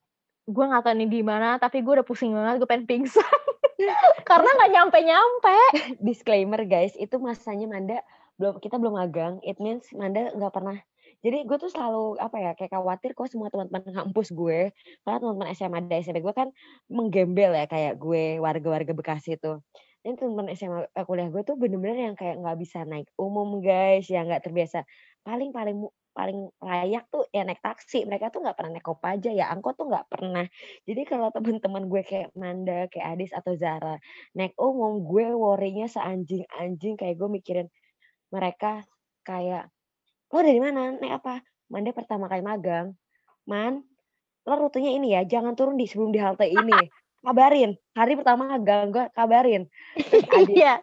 gue nggak tahu ini di mana, tapi gue udah pusing banget, gue pengen pingsan." Karena nggak nyampe-nyampe. Disclaimer guys, itu masanya Manda belum kita belum magang, it means Manda nggak pernah jadi gue tuh selalu, apa ya, kayak khawatir kok semua teman-teman kampus gue, karena teman-teman SMA dan SMP gue kan menggembel ya kayak gue, warga-warga Bekasi tuh. Dan teman-teman SMA, eee, kuliah gue tuh bener-bener yang kayak nggak bisa naik umum guys, yang nggak terbiasa. Paling paling paling layak tuh ya naik taksi, mereka tuh nggak pernah naik Kopaja, ya angkot tuh nggak pernah. Jadi kalau teman-teman gue kayak Manda, kayak Adis atau Zara naik umum, gue worry-nya seanjing-anjing, kayak gue mikirin mereka kayak, "Lo dari mana? Naik apa?" "Manda pertama kali magang." "Man, lo rutenya ini ya, jangan turun di sebelum di halte ini, kabarin, hari pertama magang gue kabarin." Terus Adis Iya.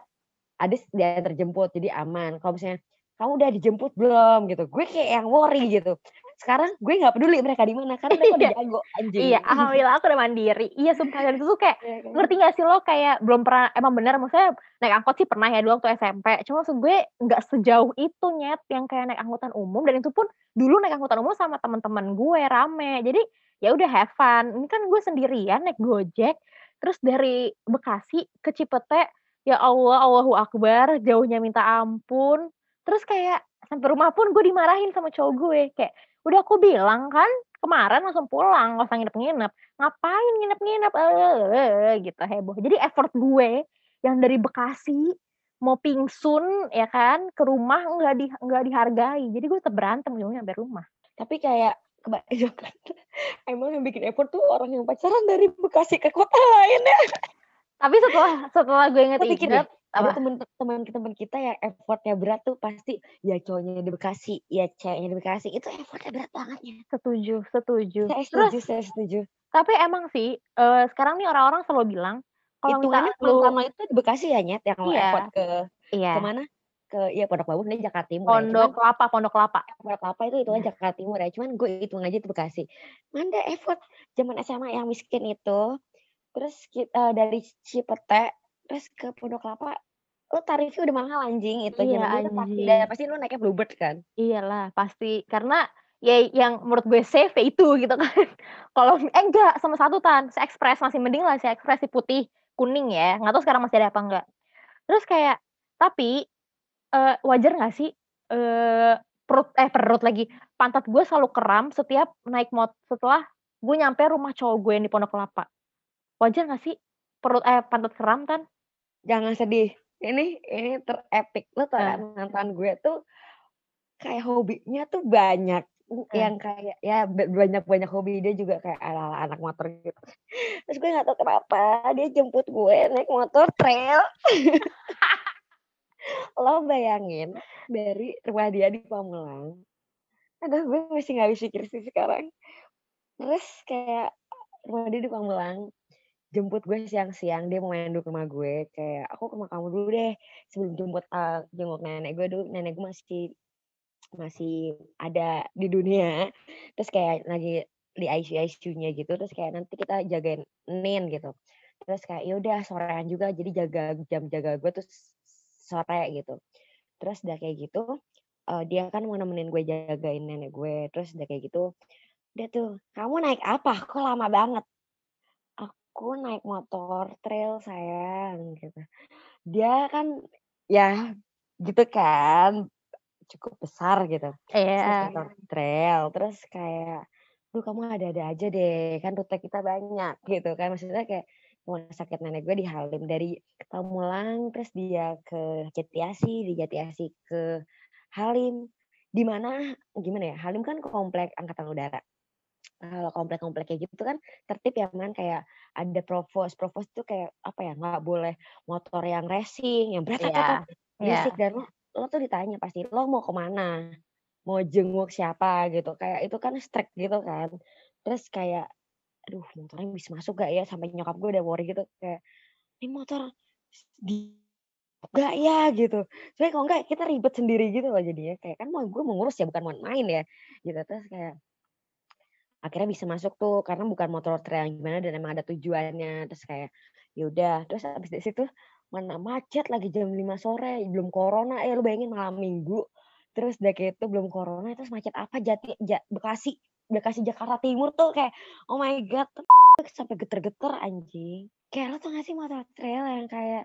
Adis diantar jemput, jadi aman. Kalau misalnya, "Kamu udah dijemput belum?" Gitu, gue kayak yang worry gitu. Sekarang gue nggak peduli mereka di mana, karena mereka udah Iya. jago, anjing. Iya, alhamdulillah aku udah mandiri. Iya sumpah, dan itu tuh kayak Iya kan? ngerti nggak sih lo kayak belum pernah emang bener maksudnya naik angkot sih pernah ya dulu waktu SMP, cuma maksud gue nggak sejauh itu Nyet, yang kayak naik angkutan umum dan itu pun dulu naik angkutan umum sama temen-temen gue rame. Jadi ya udah have fun, ini kan gue sendirian naik Gojek, terus dari Bekasi ke Cipete, ya Allah, Allahu Akbar, jauhnya minta ampun. Terus kayak sampai rumah pun gue dimarahin sama cowok gue, kayak, "Udah aku bilang kan kemarin langsung pulang, nggak usah nginep-nginep. Ngapain nginep-nginep, gitu heboh." Jadi effort gue yang dari Bekasi mau pingsun ya kan, ke rumah nggak di nggak dihargai. Jadi gue tetep berantem ujungnya sampai rumah. Tapi kayak kebanyakan emang yang bikin effort tuh orang yang pacaran dari Bekasi ke kota lain ya. Tapi setelah setelah gue inget-inget ada teman-teman kita yang effort-nya berat tuh pasti ya cowoknya di Bekasi, ya ceweknya di Bekasi, itu effort-nya berat banget ya. Setuju setuju. Saya Terus setuju saya setuju. tapi emang sih, eee, sekarang nih orang-orang selalu bilang, kalau misalnya lu pertama itu di Bekasi ya, Nyet, yang Iya. effort ke Iya. ke mana, ke ya Pondok Labu sebenarnya Jakarta Timur ya, Pondok Kelapa Pondok Kelapa. Pondok Kelapa itu hitungannya Iya. Jakarta Timur ya, cuman gue hitung aja itu Bekasi. Manda effort zaman SMA yang miskin itu, terus ki eee, dari Cipete, terus ke Pondok Kelapa, lo tarifnya udah mahal anjing itu, Iya, kan pasti anjing. dan pasti lo naiknya Bluebird kan? Iyalah, pasti. Karena ya yang menurut gue safe ya itu gitu kan. Kalau eh enggak, sama satu Tan, Se-Express masih mending lah Se-Express si putih kuning ya, nggak tahu sekarang masih ada apa enggak. Terus kayak tapi, eee, wajar nggak sih, eee, perut eh perut lagi, pantat gue selalu kram setiap naik mot setelah gue nyampe rumah cowok gue yang di Pondok Kelapa. Wajar nggak sih perut eh pantat kram Tan? Jangan sedih, ini ini terepik. Lo tau kan mantan gue tuh kayak hobinya tuh banyak. yang kayak ya banyak-banyak hobi dia juga kayak ala-ala anak motor gitu. Terus gue nggak tahu kenapa dia jemput gue naik motor trail. Lo bayangin dari rumah dia di Pamulang. Aduh gue masih nggak bisa pikir sih sekarang. Terus kayak rumah dia di Pamulang jemput gue siang-siang dia mau main dulu ke rumah gue kayak aku ke rumah kamu dulu deh sebelum jemput uh, jenguk nenek gue dulu nenek gue masih masih ada di dunia. Terus kayak lagi di ICU ICU-nya gitu terus kayak nanti kita jagain Nin gitu. Terus kayak ya udah sorean juga. Jadi jaga jam jaga gue terus sore gitu. Terus udah kayak gitu uh, dia kan mau nemenin gue jagain nenek gue. Terus udah kayak gitu dia tuh kamu naik apa? Kok lama banget aku naik motor trail sayang gitu. Dia kan ya gitu kan cukup besar gitu. Iya. motor trail terus kayak duh kamu ada-ada aja deh kan rute kita banyak gitu kan maksudnya kayak rumah sakit nenek gue di Halim dari Pamulang terus dia ke Jatiasi di Jatiasi ke Halim di mana gimana ya Halim kan komplek angkatan udara kalau komplek-komplek kayak gitu kan tertib ya man kayak ada provos. Provos itu kayak apa ya nggak boleh motor yang racing yang berat yeah. berisik. Yeah. dan lo, lo tuh ditanya pasti lo mau ke mana? Mau jenguk siapa? gitu. Kayak itu kan strike gitu kan. Terus kayak aduh motornya bisa masuk gak ya? Sampai nyokap gue udah worry gitu kayak ini motor di gak ya? gitu. Soalnya kalau enggak kita ribet sendiri gitu loh jadinya. Kayak kan mau gue mengurus ya bukan mau main ya gitu. Terus kayak akhirnya bisa masuk tuh karena bukan motor trail yang gimana dan emang ada tujuannya. Terus kayak ya udah. Terus habis dari situ mana macet lagi jam 5 sore belum corona. Ya lu bayangin malam minggu terus udah kayak itu belum corona terus macet apa? Jati ja, Bekasi Bekasi Jakarta Timur tuh kayak oh my god. Sampai geter-geter anjing. Kayak lo tuh nggak sih motor trail yang kayak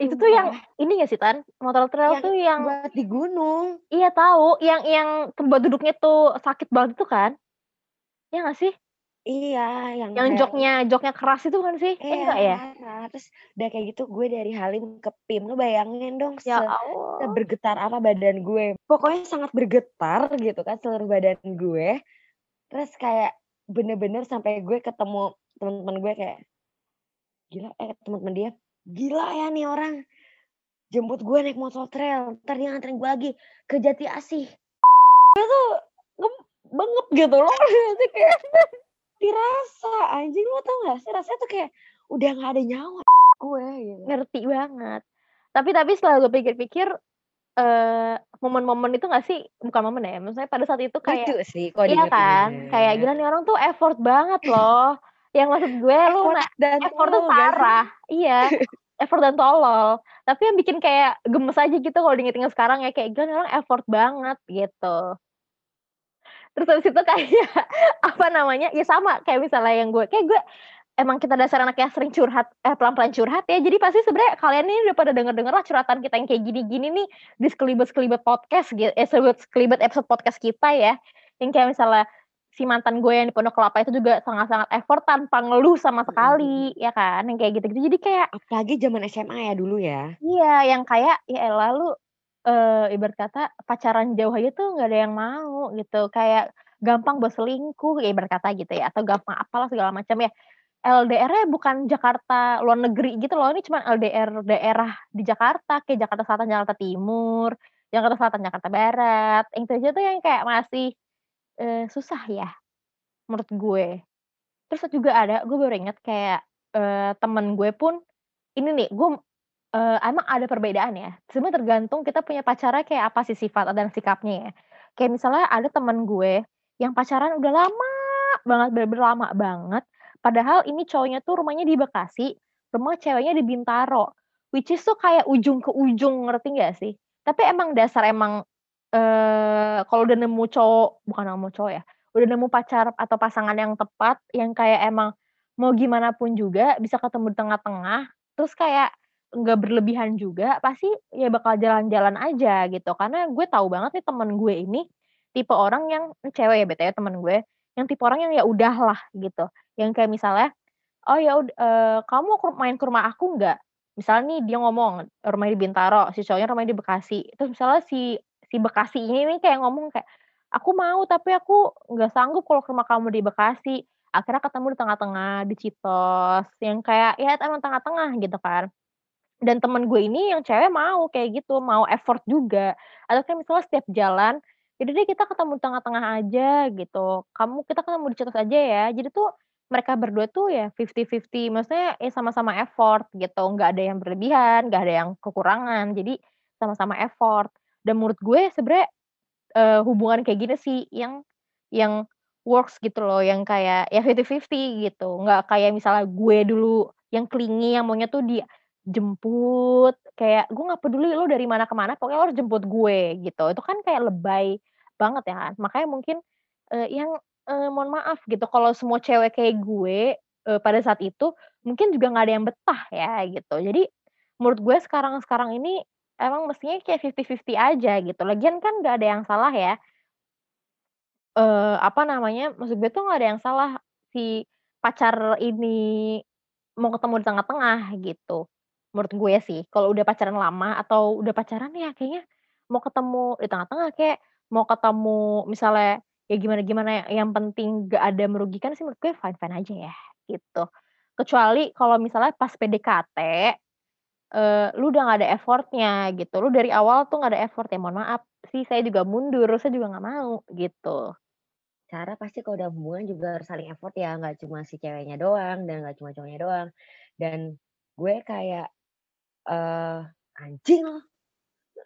itu tuh yang ini gak sih Tan? Motor trail yang tuh yang buat di gunung. Iya tahu, yang yang tempat duduknya tuh sakit banget tuh kan? Ya nggak sih? Iya, yang Yang joknya joknya keras itu kan sih? Eh, Iya, enggak ya? parah. Terus udah kayak gitu gue dari Halim ke PIM, lu bayangin dong Ya se Allah. sebergetar apa badan gue. Pokoknya sangat bergetar gitu kan seluruh badan gue. Terus kayak bener-bener sampai gue ketemu teman-teman gue kayak gila eh teman-teman dia gila ya nih orang jemput gue naik motor trail ntar dia nganterin gue lagi ke Jati Asih itu banget gitu loh. Itu kayak dirasa anjing lo tau gak sih? Rasanya tuh kayak udah nggak ada nyawa gue gitu. ngerti banget. Tapi tapi setelah gue pikir-pikir eh momen-momen itu gak sih? Bukan momen ya maksudnya pada saat itu kayak Lucu sih kok iya kan? kayak gila nih orang tuh effort banget loh. Yang maksud gue lu effort, dan effort tuh parah. Iya effort dan tolol. Tapi yang bikin kayak gemes aja gitu kalau diinget-inget sekarang ya kayak gila nih orang effort banget gitu terus habis itu kayak apa namanya ya sama kayak misalnya yang gue kayak gue emang kita dasar anak yang sering curhat eh pelan-pelan curhat ya. Jadi pasti sebenarnya kalian ini udah pada denger denger lah curhatan kita yang kayak gini-gini nih di sekelibet sekelibet podcast gitu eh sekelibet sekelibet episode podcast kita ya. Yang kayak misalnya si mantan gue yang di Pondok Kelapa itu juga sangat-sangat effort tanpa ngeluh sama sekali hmm. ya kan yang kayak gitu-gitu. Jadi kayak apalagi zaman SMA ya dulu ya. Iya yang kayak ya lalu uh, ibarat kata pacaran jauh aja tuh nggak ada yang mau gitu. Kayak gampang buat selingkuh ya ibarat kata gitu ya atau gampang apalah segala macam ya. LDR-nya bukan Jakarta luar negeri gitu loh ini cuma LDR daerah di Jakarta kayak Jakarta Selatan Jakarta Timur Jakarta Selatan Jakarta Barat. Yang itu aja tuh yang kayak masih uh, susah ya menurut gue. Terus juga ada gue baru inget kayak uh, temen gue pun ini nih gue uh, emang ada perbedaan ya. Sebenarnya tergantung kita punya pacarnya kayak apa sih sifat dan sikapnya ya. Kayak misalnya ada temen gue yang pacaran udah lama banget, bener-bener lama banget. Padahal ini cowoknya tuh rumahnya di Bekasi, rumah ceweknya di Bintaro. Which is tuh kayak ujung ke ujung, ngerti gak sih? Tapi emang dasar emang uh, kalau udah nemu cowok, bukan nemu cowok ya, udah nemu pacar atau pasangan yang tepat, yang kayak emang mau gimana pun juga bisa ketemu di tengah-tengah, terus kayak nggak berlebihan juga pasti ya bakal jalan-jalan aja gitu karena gue tahu banget nih temen gue ini tipe orang yang cewek ya btw temen gue yang tipe orang yang ya udahlah gitu yang kayak misalnya oh ya uh, kamu main ke rumah aku nggak misalnya nih dia ngomong rumah di Bintaro si cowoknya rumahnya di Bekasi terus misalnya si si Bekasi ini nih kayak ngomong kayak "Aku mau, tapi aku nggak sanggup kalau ke rumah kamu di Bekasi." Akhirnya ketemu di tengah-tengah, di Citos, yang kayak ya emang tengah-tengah gitu kan. Dan temen gue ini yang cewek mau kayak gitu, mau effort juga. Atau kayak misalnya setiap jalan, "Yaudah deh kita ketemu di tengah-tengah aja," gitu, "kamu kita ketemu di Citos aja ya." Jadi tuh mereka berdua tuh ya fifty-fifty, maksudnya ya sama-sama effort gitu, nggak ada yang berlebihan, nggak ada yang kekurangan, jadi sama-sama effort. Dan menurut gue sebenarnya, eee, hubungan kayak gini sih yang yang works gitu loh, yang kayak ya fifty-fifty gitu, nggak kayak misalnya gue dulu yang clingy, yang maunya tuh dijemput, kayak, "Gue nggak peduli lu dari mana ke mana, pokoknya lu harus jemput gue," gitu. Itu kan kayak lebay banget ya kan. Makanya mungkin, eee, yang, eee, mohon maaf gitu kalau semua cewek kayak gue, eee, pada saat itu, mungkin juga nggak ada yang betah ya gitu. Jadi menurut gue sekarang-sekarang ini emang mestinya kayak fifty-fifty aja gitu, lagian kan nggak ada yang salah ya Eee, apa namanya, maksud gue tuh nggak ada yang salah si pacar ini mau ketemu di tengah-tengah gitu, menurut gue sih. Kalau udah pacaran lama atau udah pacaran ya kayaknya mau ketemu di tengah-tengah kek, mau ketemu misalnya ya gimana-gimana yang penting nggak ada merugikan sih menurut gue fine-fine aja ya, gitu. Kecuali kalau misalnya pas PDKT, eee, lu udah nggak ada effort-nya gitu, lu dari awal tuh nggak ada effort, ya mohon maaf sih saya juga mundur, saya juga nggak mau, gitu. Cara pasti kalau dalam hubungan juga harus saling effort ya, nggak cuma si ceweknya doang dan nggak cuma cowoknya doang. Dan gue kayak, eee, anjing loh,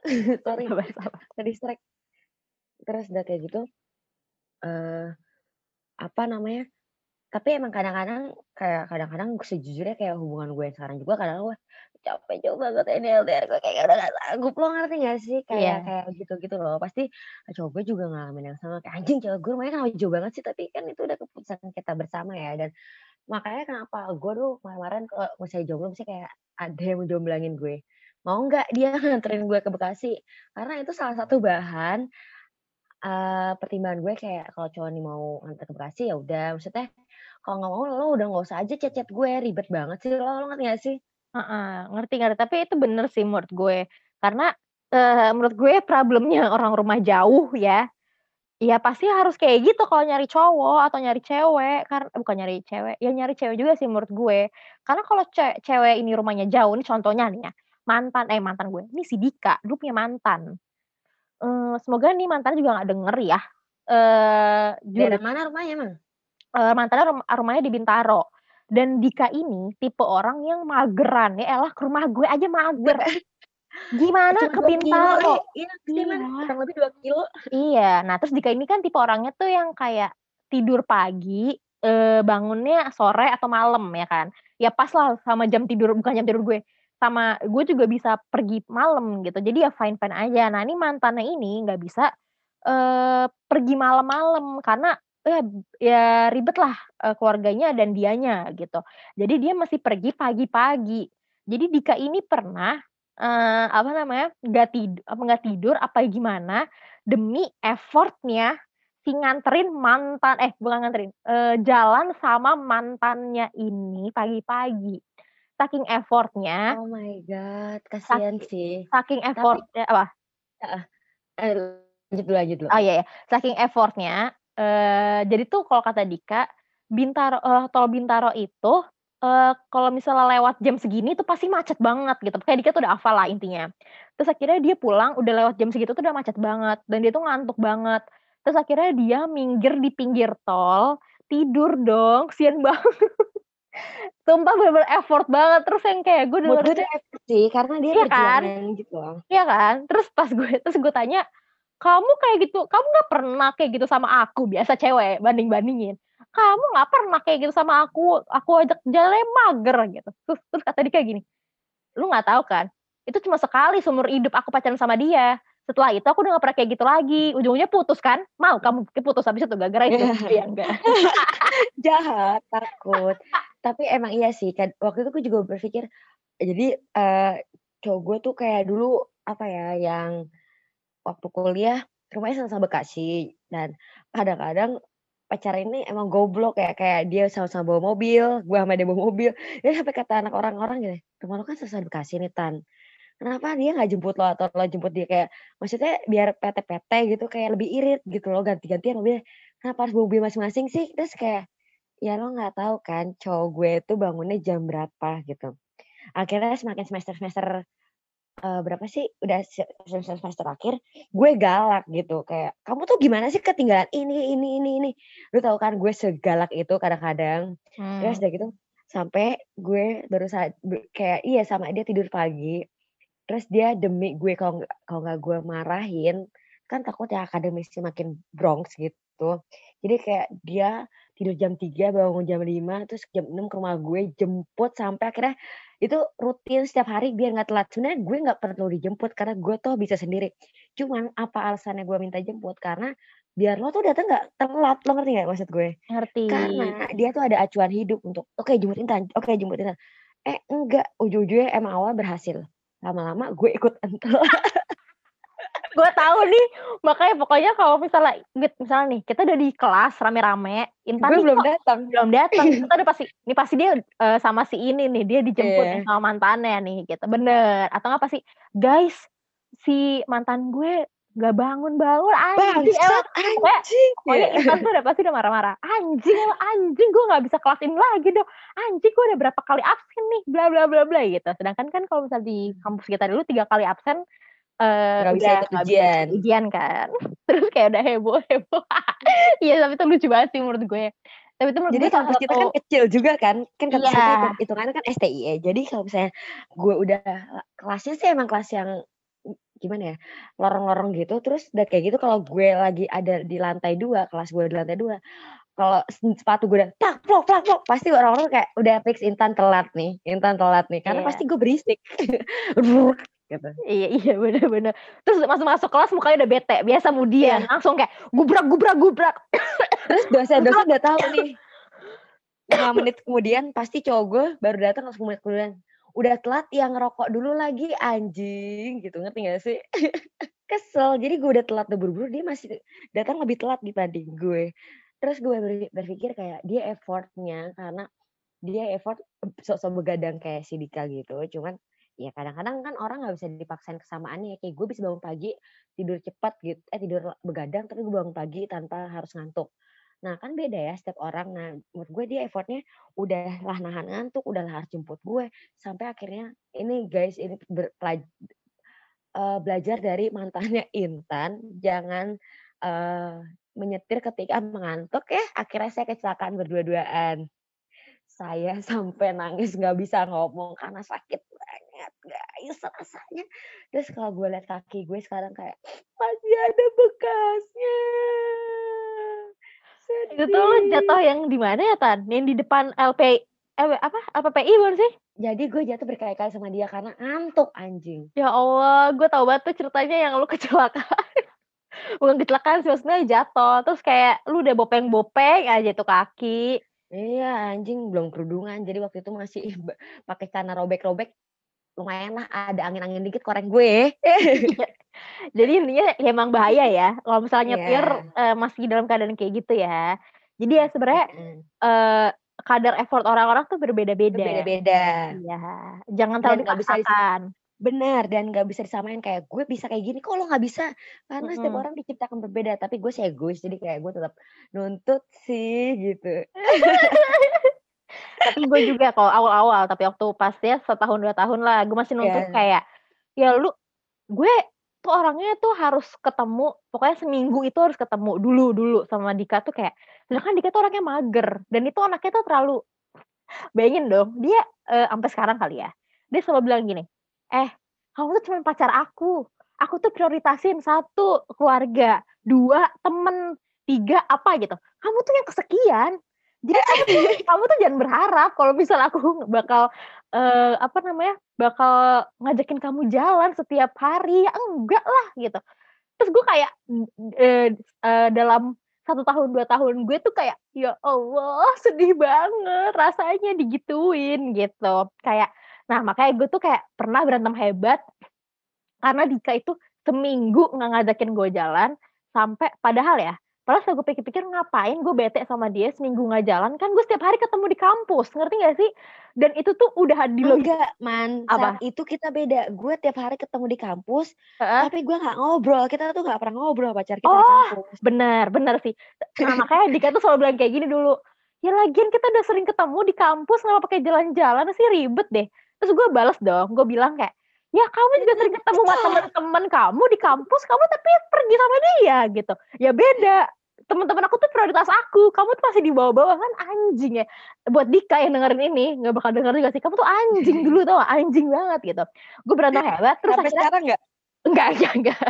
sorry, sabar. ke-distract. Terus udah kayak gitu, eee, apa namanya, tapi emang kadang-kadang kayak kadang-kadang sejujurnya kayak hubungan gue yang sekarang juga kadang gue capek juga banget ini LDR gue kayak udah gak sanggup, lo ngerti gak sih? Kayak Iya. kayak gitu-gitu loh. Pasti cowok gue juga ngalamin yang sama, kayak, "Anjing cewek gue rumahnya kenapa jauh banget sih?" Tapi kan itu udah keputusan kita bersama ya, dan makanya kenapa gue tuh kemarin-kemarin kalau misalnya jomblo mesti kayak ada yang jomblangin gue, "Mau nggak dia nganterin gue ke Bekasi?" Karena itu salah satu bahan, eee, pertimbangan gue kayak kalau cowok nih mau nganter ke Bekasi ya udah, maksudnya kalau nggak mau lo udah nggak usah aja chat-chat gue, ribet banget sih lo, lo ngerti nggak sih? Heeh, ngerti ngerti, tapi itu bener sih menurut gue. Karena, eee, menurut gue problemnya orang rumah jauh ya, ya pasti harus kayak gitu kalau nyari cowok atau nyari cewek, kar bukan nyari cewek, ya nyari cewek juga sih menurut gue. Karena kalau ce cewek ini rumahnya jauh, nih contohnya nih ya, mantan eh mantan gue, ini si Dika, dulu punya mantan. Eee, semoga nih mantannya juga nggak denger ya, jujur Daerah mana rumahnya emang? Eee, mantannya rum rumahnya di Bintaro, dan Dika ini tipe orang yang mageran, ya elah ke rumah gue aja mager, gimana Cuma ke 2 kilo, Bintaro? eh, iya Iya. Kurang lebih 2 kilometer. Iya, nah terus Dika ini kan tipe orangnya tuh yang kayak tidur pagi, eee, bangunnya sore atau malam ya kan. Ya pas lah sama jam tidur bukan jam tidur gue, sama gue juga bisa pergi malam gitu, jadi ya fine-fine aja. Nah ini mantannya ini nggak bisa, eee, pergi malam-malam karena ya ya ribet lah, eee, keluarganya dan dianya gitu. Jadi dia mesti pergi pagi-pagi. Jadi Dika ini pernah, eee, apa namanya, nggak tid apa nggak tidur apa gimana, demi effort-nya si nganterin mantan eh bukan nganterin, eee, jalan sama mantannya ini pagi-pagi. Saking effort-nya Oh my god, kasihan saki sih. saking Tapi effort-nya apa? eee, lanjut dulu lanjut dulu. Oh iya ya, saking effort-nya, eee, jadi tuh kalau kata Dika, Bintaro eee, tol Bintaro itu, eee, kalau misalnya lewat jam segini tuh pasti macet banget gitu, kayak Dika tuh udah hafal lah intinya. Terus akhirnya dia pulang udah lewat jam segitu tuh udah macet banget, dan dia tuh ngantuk banget. Terus akhirnya dia minggir di pinggir tol, tidur dong, kasihan banget. Sumpah bener-bener effort banget, terus yang kayak gue Menurut gue itu dengernya effort sih, karena dia iya kan? perjuangan gitu loh. Iya kan? Terus pas gue terus gue tanya, "Kamu kayak gitu kamu nggak pernah kayak gitu sama aku?" Biasa cewek banding-bandingin. "Kamu nggak pernah kayak gitu sama aku, aku ajak jalan mager," gitu. Terus terus kata dia kayak gini, "Lu nggak tahu kan, itu cuma sekali seumur hidup aku pacaran sama dia. Setelah itu aku udah nggak pernah kayak gitu lagi. Ujung-ujungnya putus kan? Mau kamu putus habis itu gara-gara itu?" Iya enggak. Jahat, takut. Tapi emang iya sih, kan waktu itu gue juga berpikir, jadi, eee, cowok gue tuh kayak dulu, apa ya, yang waktu kuliah rumahnya sama-sama Bekasi, dan kadang-kadang pacarnya ini emang goblok ya, kayak dia sama-sama bawa mobil, gue sama dia bawa mobil, dia sampai kata anak orang-orang gini, "Rumah lu kan sama-sama Bekasi nih, Tan, kenapa dia nggak jemput lo atau lo jemput dia kayak maksudnya biar PT-PT gitu kayak lebih irit gitu loh ganti-gantian mobilnya. Kenapa harus mobil masing-masing sih? Terus kayak, ya lo nggak tahu kan cowok gue itu bangunnya jam berapa gitu. Akhirnya semakin semester-semester Eee, berapa sih, udah se semester-semester akhir, gue galak gitu kayak, "Kamu tuh gimana sih ketinggalan ini ini ini ini." Lu tahu kan gue segalak itu kadang-kadang. Terus Mmm. udah gitu, sampai gue baru saat kayak iya sama dia tidur pagi, terus dia demi gue kalau kalau nggak gue marahin, kan takut ya akademisnya makin brongs gitu. Jadi kayak dia tidur jam tiga bangun jam lima terus jam enam ke rumah gue, jemput sampai akhirnya itu rutin setiap hari biar nggak telat. Sebenarnya gue nggak perlu dijemput karena gue tuh bisa sendiri. Cuman apa alasannya gue minta jemput, karena biar lo tuh datang nggak telat, lo ngerti nggak maksud gue? Ngerti. Karena dia tuh ada acuan hidup untuk, "Oke jemput Intan, oke jemput Intan." Eh enggak, ujung-ujungnya emang awal berhasil, lama-lama gue ikutan telat. Gue tahu nih, makanya pokoknya kalau misalnya git misalnya nih, kita udah di kelas rame-rame, Intan nih belum datang. belum datang, kita udah pasti, ini pasti dia, eee, sama si ini nih, dia dijemput Iya. sama mantannya nih, gitu. Bener, atau enggak pasti, "Guys, si mantan gue nggak bangun-bangun, anjing emang." Bangsat, Pokoknya anjing, pokoknya ya. Intan tuh udah pasti udah marah-marah, "Anjing anjing, gue nggak bisa kelas ini lagi dong. Anjing gue udah berapa kali absen nih, bla bla bla bla," gitu. Sedangkan kan kalau misal di kampus kita dulu 3 kali absen, bisa udah ikut nggak bisa ujian. ujian kan. Terus kayak udah heboh-heboh. Iya, tapi itu lucu banget sih menurut gue. Tapi itu menurut Jadi gue kampus kita kan kecil juga kan, kan kampus kita hitung Iya. hitungannya kan STIE. Jadi kalau misalnya gue udah kelasnya sih emang kelas yang, gimana ya, lorong-lorong gitu, terus udah kayak gitu kalau gue lagi ada di lantai 2, kelas gue di lantai 2, kalau sepatu gue udah plak plok plak plok, pasti orang-orang kayak udah fix Intan telat nih Intan telat nih, karena Iya. pasti gue berisik. gitu. Iya iya, bener. Terus masuk-masuk kelas mukanya udah bete, biasa mudian, Iya. langsung kayak gubrak gubrak gubrak. Terus dosen-dosen udah tahu nih. 5 menit kemudian pasti cowok gue baru datang langsung menit kemudian, "Udah telat ya ngerokok dulu lagi anjing," gitu, ngerti nggak sih? Kesel, jadi gue udah telat udah buru-buru, dia masih datang lebih telat dibanding gue. Terus gue ber berpikir kayak dia effort-nya karena dia effort sok-sok begadang kayak si Dika gitu, cuman ya kadang-kadang kan orang nggak bisa dipaksain kesamaannya, kayak gue bisa bangun pagi, tidur cepat git eh tidur begadang tapi gue bangun pagi tanpa harus ngantuk. Nah kan beda ya setiap orang. Nah menurut gue dia effort-nya udahlah nahan ngantuk, udahlah harus jemput gue, sampai akhirnya ini guys, ini eee, belajar dari mantannya Intan, jangan, eee, menyetir ketika mengantuk ya, akhirnya saya kecelakaan berdua-duaan. Saya sampai nangis nggak bisa ngomong karena sakit banget guys rasanya. Terus kalau gue lihat kaki gue sekarang kayak masih ada bekasnya. Itu tuh jatuh Sedih. yang di mana ya, Tan? Yang di depan LP eee, apa, LPPI bukan sih? Jadi gue jatuh berkali-kali sama dia karena ngantuk anjing. Ya Allah, gue tahu banget tuh ceritanya yang lu kecelakaan. Bukan kecelakaan sih, maksudnya jatuh, terus kayak lu udah bopeng-bopeng aja tuh kaki. Iya anjing, belum kerudungan, jadi waktu itu masih pakai celana robek-robek, lumayanlah ada angin-angin dikit koreng gue. Jadi intinya ya emang bahaya ya, kalau misalnya nyetir, Iya. eee, masih dalam keadaan kayak gitu ya. Jadi ya sebenarnya, Mhm. eee, kadar effort orang-orang tuh berbeda-beda. Berbeda-beda. Iya, jangan terlalu dipaksakan. bener, dan nggak bisa disamain kayak, "Gue bisa kayak gini, kok lo nggak bisa?" Karena setiap Mhm. orang diciptakan berbeda, tapi gue sih egois, jadi kayak gue tetap nuntut sih gitu. Tapi gue juga kalau awal-awal, tapi waktu pas ya setahun 2 tahun lah, gue masih nuntut Iya. kayak, ya lu gue tuh orangnya tuh harus ketemu, pokoknya seminggu itu harus ketemu dulu dulu sama Dika tuh kayak sedangkan Dika tuh orangnya mager, dan itu anaknya tuh terlalu bayangin dong, dia, eee, sampai sekarang kali ya, dia selalu bilang gini, "Eh, kamu tuh cuman pacar aku, aku tuh prioritasin 1 keluarga, 2 temen, 3 apa gitu. Kamu tuh yang kesekian. Jadi kamu tuh jangan berharap kalau misal aku bakal, eee, apa namanya, bakal ngajakin kamu jalan setiap hari, ya enggak lah," gitu. Terus gue kayak, eee eee, dalam 1 tahun, 2 tahun gue tuh kayak, ya Allah sedih banget rasanya digituin, gitu. Kayak nah makanya gue tuh kayak pernah berantem hebat, karena Dika itu seminggu nggak ngajakin gue jalan, sampai padahal ya, Padahal setelah gue pikir-pikir ngapain gue bete sama dia seminggu nggak jalan, kan gue setiap hari ketemu di kampus, ngerti nggak sih? Dan itu tuh udah di Enggak, Man, saat apa? itu kita beda. Gue tiap hari ketemu di kampus, Heeh. tapi gue nggak ngobrol. Kita tuh nggak pernah ngobrol pacar kita di Oh, kampus. bener bener sih. Nah, makanya Dika tuh selalu bilang kayak gini dulu, "Ya lagian kita udah sering ketemu di kampus, ngapa pakai jalan-jalan sih, ribet deh." Terus gue bales dong, gue bilang kayak, "Ya kamu juga sering ketemu sama susah. temen-temen kamu di kampus, kamu tapi pergi sama dia," gitu. "Ya beda, temen-temen aku tuh prioritas aku, kamu tuh masih di bawah-bawah." Kan anjing ya. Buat Dika yang dengerin ini, nggak bakal denger juga sih, kamu tuh anjing dulu tau nggak, anjing banget gitu. Gue berantem hebat, terus Sampai akhirnya sekarang nggak? enggak enggak enggak.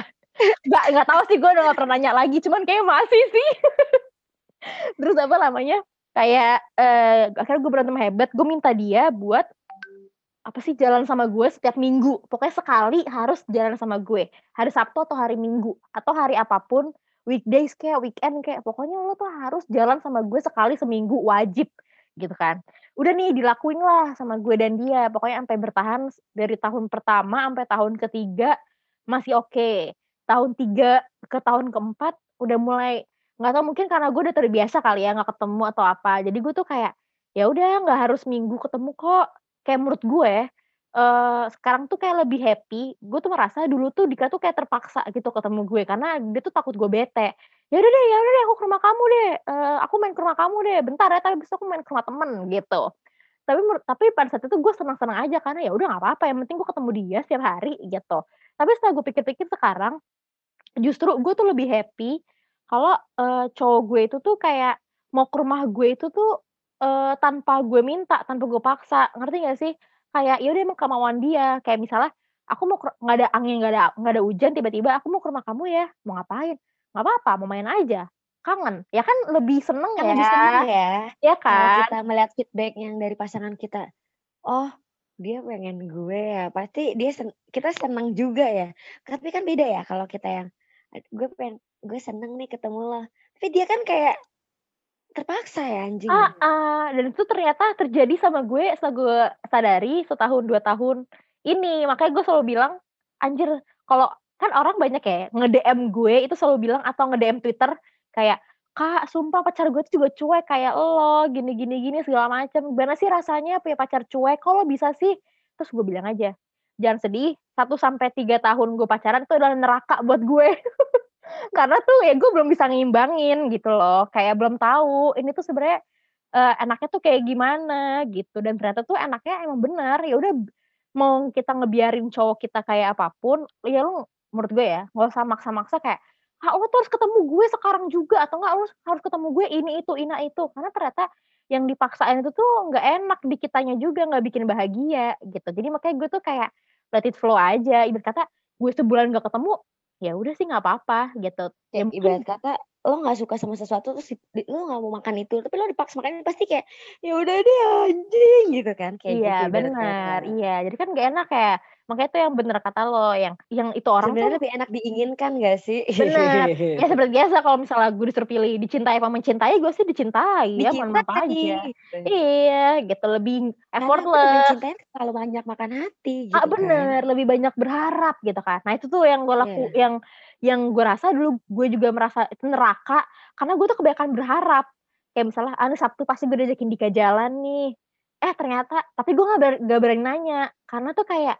Enggak enggak tahu sih, gue udah nggak pernah nanya lagi, cuman kayaknya masih sih. Terus apa namanya, kayak, eee, akhirnya gue berantem hebat, gue minta dia buat, apa sih, jalan sama gue setiap minggu. Pokoknya sekali harus jalan sama gue, hari Sabtu atau hari Minggu, atau hari apa pun, weekdays kek, weekend kek, pokoknya lo tuh harus jalan sama gue sekali seminggu, wajib, gitu kan. Udah nih dilakuin lah sama gue dan dia, pokoknya sampai bertahan dari tahun pertama sampai tahun ketiga masih oke. Tahun 3 ke tahun keempat udah mulai nggak tahu mungkin karena gue udah terbiasa kali ya nggak ketemu atau apa, jadi gue tuh kayak, ya udah nggak harus minggu ketemu kok. Kayak menurut gue, eee, sekarang tuh kayak lebih happy, gue tuh merasa dulu tuh Dika tuh kayak terpaksa gitu ketemu gue, karena dia tuh takut gue bete. "Ya udah deh ya udah deh aku ke rumah kamu deh, eee, aku main ke rumah kamu deh, bentar ya, tapi itu aku main ke rumah temen," gitu. Tapi tapi pada saat itu gue senang-senang aja karena ya udah nggak apa-apa, yang penting gue ketemu dia setiap hari gitu. Tapi setelah gue pikir-pikir sekarang, justru gue tuh lebih happy kalau, eee, cowok gue itu tuh kayak mau ke rumah gue itu tuh, eee, tanpa gue minta, tanpa gue paksa, ngerti nggak sih? Kayak ya udah emang kemauan dia, kayak misalnya, "Aku mau ke nggak ada angin, nggak ada nggak ada hujan, tiba-tiba, 'Aku mau ke rumah kamu ya,' mau ngapain? Nggak apa-apa, mau main aja, kangen." Ya kan lebih seneng Kan lebih seneng ya, ya, ya kalau kan? kita melihat feedback yang dari pasangan kita. Oh, dia pengen gue ya, pasti dia sen kita seneng juga ya. Tapi kan beda ya kalau kita yang, "Ad gue pengen gue seneng nih ketemu lo." Tapi dia kan kayak terpaksa ya, anjing. Heeh, dan itu ternyata terjadi sama gue setelah gue sadari setahun, 2 tahun ini. Makanya gue selalu bilang, anjir kalau kan orang banyak ya nge-DM gue itu selalu bilang atau nge-DM Twitter kayak, "Kak, sumpah pacar gue tuh juga cuek kayak elo, gini gini gini, segala macem. Gimana sih rasanya punya pacar cuek? Lo bisa sih?" Terus gue bilang aja, "Jangan sedih, 1 sampai 3 tahun gue pacaran itu adalah neraka buat gue." Karena tuh ya gue belum bisa ngimbangin gitu loh, kayak belum tahu ini tuh sebenarnya, eee, enaknya tuh kayak gimana gitu, dan ternyata tuh enaknya emang bener, ya udah mau kita ngebiarin cowok kita kayak apa pun, ya lu menurut gue ya, nggak usah maksa-maksa kayak, "Ah, lo tuh harus ketemu gue sekarang juga," atau enggak, "Lo harus ketemu gue ini, itu, ina, itu." Karena ternyata yang dipaksain itu tuh nggak enak di kitanya juga, nggak bikin bahagia gitu. Jadi makanya gue tuh kayak let it flow aja, ibarat kata gue sebulan nggak ketemu, ya udah sih nggak apa-apa gitu. Ya Kayak ibarat mungkin kata lo nggak suka sama sesuatu terus di lo nggak mau makan itu, tapi lo dipaksa makan pasti kayak, "Ya udah deh anjing," gitu kan, kayak Iya gitu kata. iya. Jadi kan nggak enak ya, makanya itu yang bener kata lo, yang yang itu orang tuh Sebenarnya lebih enak diinginkan nggak sih? Bener, ya seperti biasa kalau misalnya gue disuruh pilih dicintai apa mencintai, gue sih dicintai ya, mohon maaf Dicintai, aja. gitu. Iya gitu, lebih effortless. mencintai terlalu banyak makan hati Ah, gitu kan. bener, lebih banyak berharap gitu kan. Nah itu tuh yang gue laku Iya. yang yang gue rasa dulu gue juga merasa itu neraka, karena gue tuh kebanyakan berharap. Kayak misalnya, "Ah, nih Sabtu pasti gue diajakin Dika jalan nih." Eh ternyata tapi gue nggak ber nggak berani nanya, karena tuh kayak,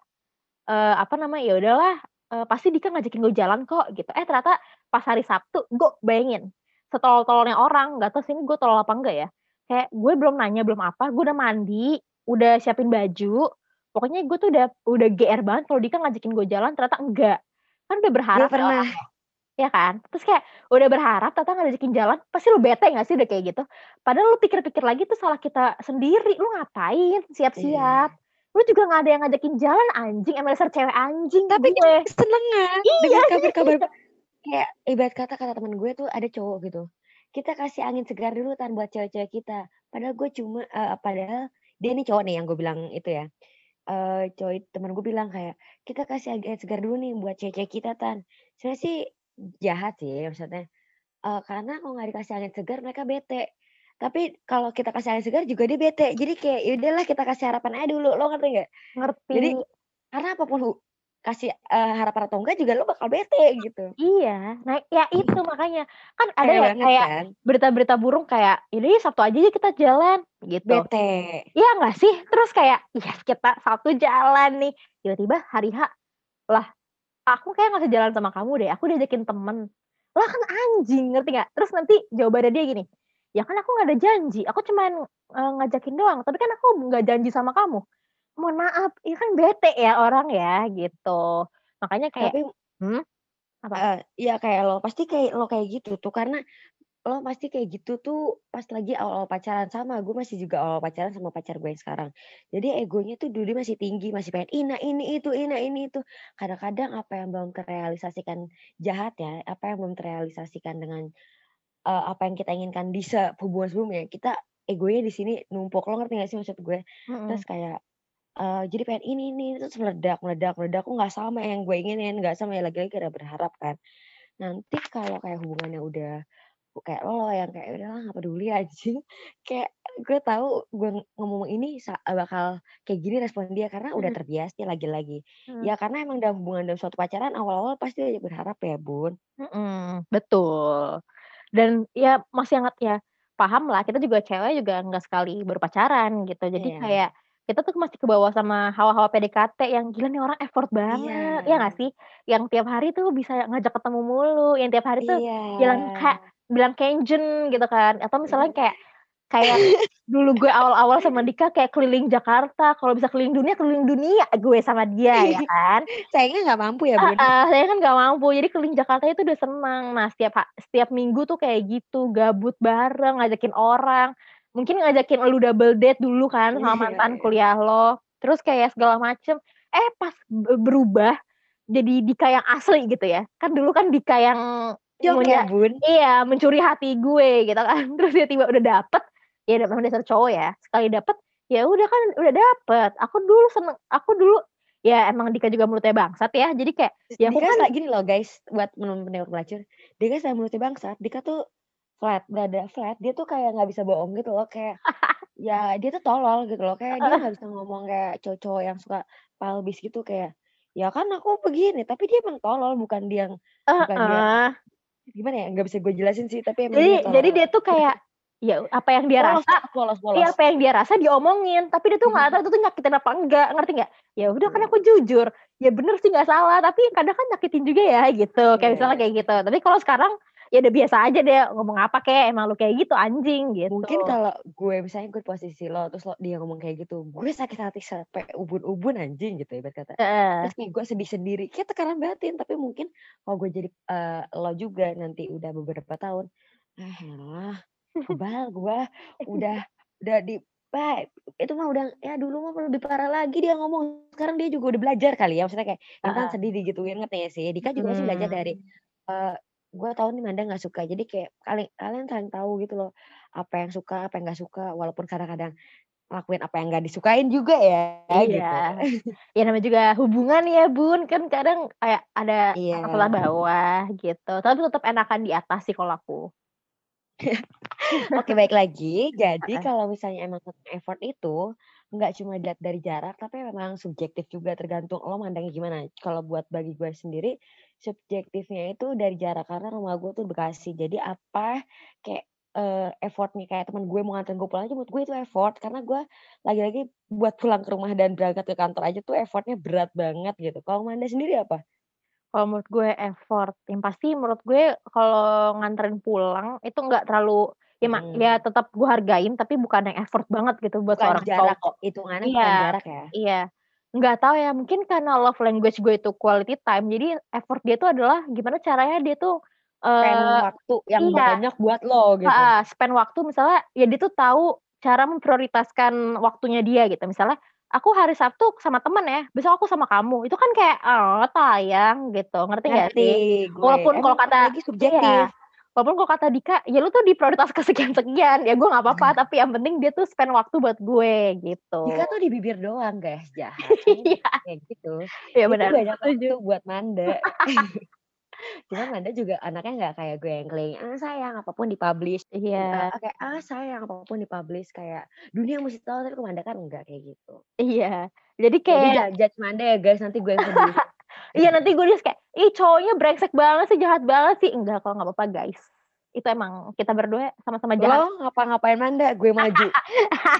eee, apa namanya, ya udahlah, eee, pasti Dika ngajakin gue jalan kok gitu. Eh ternyata pas hari Sabtu, gue bayangin, setolol-tololnya orang, nggak tahu sih ini gue tolol apa enggak ya, kayak gue belum nanya, belum apa, gue udah mandi, udah siapin baju, pokoknya gue tuh udah udah GR banget kalau Dika ngajakin gue jalan, ternyata enggak. Kan udah berharap ya pernah. ya kan? Terus kayak udah berharap ternyata nggak diajakin jalan, pasti lu bete nggak sih udah kayak gitu? Padahal lu pikir-pikir lagi itu salah kita sendiri, lu ngapain siap-siap? Iya. Lu juga nggak ada yang ngajakin jalan anjing, emang dasar cewek anjing Tapi gue. kita kesenengan Iya, dengan kabar-kabar kayak ibarat kata kata temen gue tuh ada cowok gitu, "Kita kasih angin segar dulu Tan buat cewek-cewek kita." Padahal gue cuma eee, padahal dia nih cowok nih yang gue bilang itu ya, eee, cowok it temen gue bilang kayak, "Kita kasih angin segar dulu nih buat cewek-cewek kita Tan." Sebenarnya sih jahat sih maksudnya, eee, karena kalau nggak dikasih angin segar mereka bete. Tapi kalau kita kasih angin segar juga dia bete. Jadi kayak ya udahlah kita kasih harapan aja dulu, lo ngerti nggak? Jadi Ngerti. karena apa pun kasih, eee, harapan atau enggak juga lo bakal bete gitu. Iya, nah ya itu makanya, kan ada ya kayak kan? berita-berita burung kayak, "Yaudah yuk Sabtu aja yuk kita jalan," gitu. Bete. Iya nggak sih? Terus kayak, iya kita Sabtu jalan nih, tiba-tiba hari H, "Lah aku kayaknya nggak usah jalan sama kamu deh, aku diajakin temen." Lah kan anjing, ngerti nggak? Terus nanti jawabannya dia gini, "Ya kan aku nggak ada janji, aku cuman, eee, ngajakin doang, tapi kan aku nggak janji sama kamu." Mohon maaf, ini kan bete ya orang ya, gitu. Makanya kayak Tapi hmm? Apa? Heeh, iya kayak lo, pasti kayak lo kayak gitu tuh karena lo pasti kayak gitu tuh pas lagi awal-awal pacaran, sama gue masih juga awal pacaran sama pacar gue yang sekarang. Jadi egonya tuh dulu masih tinggi, masih pengen, "Ih, nah ini itu ih, nah ini itu." Kadang-kadang apa yang belum terrealisasikan jahat ya, apa yang belum terrealisasikan dengan, eee, apa yang kita inginkan di hubungan sebelumnya, kita egonya di sini numpuk, lo ngerti nggak sih maksud gue? Terus Mhm. kayak, eee, jadi pengen ini ini, terus meledak meledak meledak, kok nggak sama yang gue inginin, nggak sama ya lagi-lagi karena berharap kan. Nanti kalau kayak hubungannya udah kayak lo yang kayak, "Udahlah nggak peduli anjing," kayak gue tahu gue ngomong ini sa bakal kayak gini respon dia karena udah terbiasa lagi-lagi. Mhm. Ya karena emang dalam hubungan dalam suatu pacaran awal-awal pasti banyak berharap ya, Bun. Mhm, betul. Dan ya masih hangat ya, pahamlah kita juga cewek juga nggak sekali baru pacaran gitu. Jadi Iya. kayak kita tuh masih kebawa sama hawa-hawa PDKT yang, "Gila nih orang effort banget," ya nggak Iya. sih? Yang tiap hari tuh bisa ngajak ketemu mulu, yang tiap hari tuh Iya. bilang kayak bilang kenjen gitu kan, atau misalnya kayak kayak dulu gue awal-awal sama Dika kayak keliling Jakarta, kalau bisa keliling dunia, keliling dunia gue sama dia ya kan. Sayangnya nggak mampu ya, Bun? Heeh, saya kan nggak mampu, jadi keliling Jakarta itu udah senang. Nah, setiap setiap minggu tuh kayak gitu, gabut bareng, ngajakin orang, mungkin ngajakin elu double date dulu kan sama Iya mantan iya. kuliah lo, terus kayak segala macem, eh pas be berubah jadi Dika yang asli gitu ya, kan dulu kan Dika yang Syok ya, Bun? iya, mencuri hati gue gitu kan, terus tiba-tiba udah dapet, ya memang dasar cowok ya, sekali dapet, ya udah kan udah dapet. Aku dulu seneng aku dulu ya emang Dika juga mulutnya bangsat ya, jadi kayak ya Dika kan gini loh guys, buat pendengar pelacur, Dika selain mulutnya bangsat, Dika tuh flat, dada flat, dia tuh kayak nggak bisa bohong gitu loh, kayak ya dia tuh tolol gitu loh, kayak dia nggak bisa ngomong kayak cowok-cowok yang suka palbis gitu kayak, "Ya kan aku begini," tapi dia emang tolol, bukan dia yang bukan dia gimana ya, nggak bisa gue jelasin sih, tapi emang dia Jadi jadi tolol. dia tuh kayak, ya apa yang dia Polos rasa polos iya, polos. apa yang dia rasa diomongin, tapi dia tuh nggak tahu itu tuh nyakitin apa enggak, ngerti nggak? Ya udah kan Iya. aku jujur, ya bener sih nggak salah, tapi kadang kan nyakitin juga ya gitu, kayak misalnya Iya. kayak gitu. Tapi kalau sekarang, ya udah biasa aja deh, ngomong apa kek, emang lu kayak gitu anjing, Mungkin gitu. kalau gue misalnya gue di posisi lo, terus lo dia ngomong kayak gitu, gue sakit hati sampai ubun-ubun anjing gitu ibarat kata. Heeh. Terus kayak gue sedih sendiri, kayak tekanan batin, tapi mungkin kalau gue jadi, eee, lo juga nanti udah beberapa tahun, ah kebal gue, udah udah di itu mah udah ya dulu mah lebih parah lagi dia ngomong, sekarang dia juga udah belajar kali ya, maksudnya kayak Intan Heeh. sedih digituin, ngerti nggak sih? Dika juga pasti belajar Mhm. dari, eee, gue tahu nih Manda nggak suka, jadi kayak kali kalian saling tahu gitu loh, apa yang suka, apa yang nggak suka, walaupun kadang-kadang ngelakuin apa yang nggak disukain juga ya, Iya. gitu. Ya namanya juga hubungan ya, Bun, kan kadang kayak ada atas Iya. bawah gitu, tapi tetep enakan di atas sih kalau aku. Oke, baik lagi. Jadi kalau misalnya emang effort itu, nggak cuma dilihat dari jarak, tapi memang subjektif juga tergantung lo mandangnya gimana. Kalau buat bagi gue sendiri, subjektifnya itu dari jarak, karena rumah gue tuh Bekasi. Jadi apa, kayak, eee, effort-nya kayak temen gue mau nganterin gue pulang aja menurut gue itu effort, karena gue lagi-lagi buat pulang ke rumah dan berangkat ke kantor aja tuh effort-nya berat banget gitu. Kalau Manda sendiri apa? Kalau menurut gue effort, yang pasti menurut gue kalau nganterin pulang itu nggak terlalu ya ma ya Mhm. tetap gue hargain, tapi bukan yang effort banget gitu buat Bukan seorang jarak, cowok. hitungannya bukan Iya jarak ya? iya. Nggak tahu ya, mungkin karena love language gue itu quality time, jadi effort dia itu adalah gimana caranya dia tuh, Spend eee waktu yang iya. banyak buat lo, gitu. Heeh, spend waktu misalnya ya dia tuh tahu cara memprioritaskan waktunya dia gitu. Misalnya, "Aku hari Sabtu sama temen ya, besok aku sama kamu." Itu kan kayak, "Oh sayang," gitu, ngerti nggak sih? gue, Walaupun kalau kata lagi subjektif. walaupun kalau kata Dika, "Ya lu tuh di prioritas kesekian-sekian," ya gue nggak apa-apa, tapi yang penting dia tuh spend waktu buat gue, gitu. Dika tuh di bibir doang guys, jahat, Iya. kayak gitu. Iya benar, banyak waktu buat Manda. Cuman Manda juga anaknya nggak kayak gue yang keliling, "Ah sayang, apa pun di-publish," Iya. oke, "Ah sayang, apa pun di-publish," kayak dunia mesti tahu, tapi kalau Manda kan enggak kayak gitu. Iya, jadi Jadi kayak jangan judge Manda ya guys, nanti gue yang sedih. Iya nanti gue just kayak, ih cowoknya brengsek banget sih, jahat banget sih. Enggak kok nggak apa-apa guys. Itu emang kita berdua sama-sama jahat. Lo ngapa-ngapain Manda, gue maju.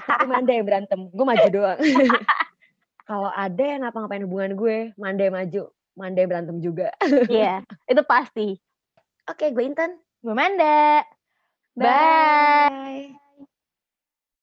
Tapi Manda yang berantem, gue maju doang. Kalau ada yang ngapa-ngapain hubungan gue, Manda yang maju, Manda yang berantem juga. Iya, itu pasti. Oke, gue Intan. Gue Manda. Bye. Bye.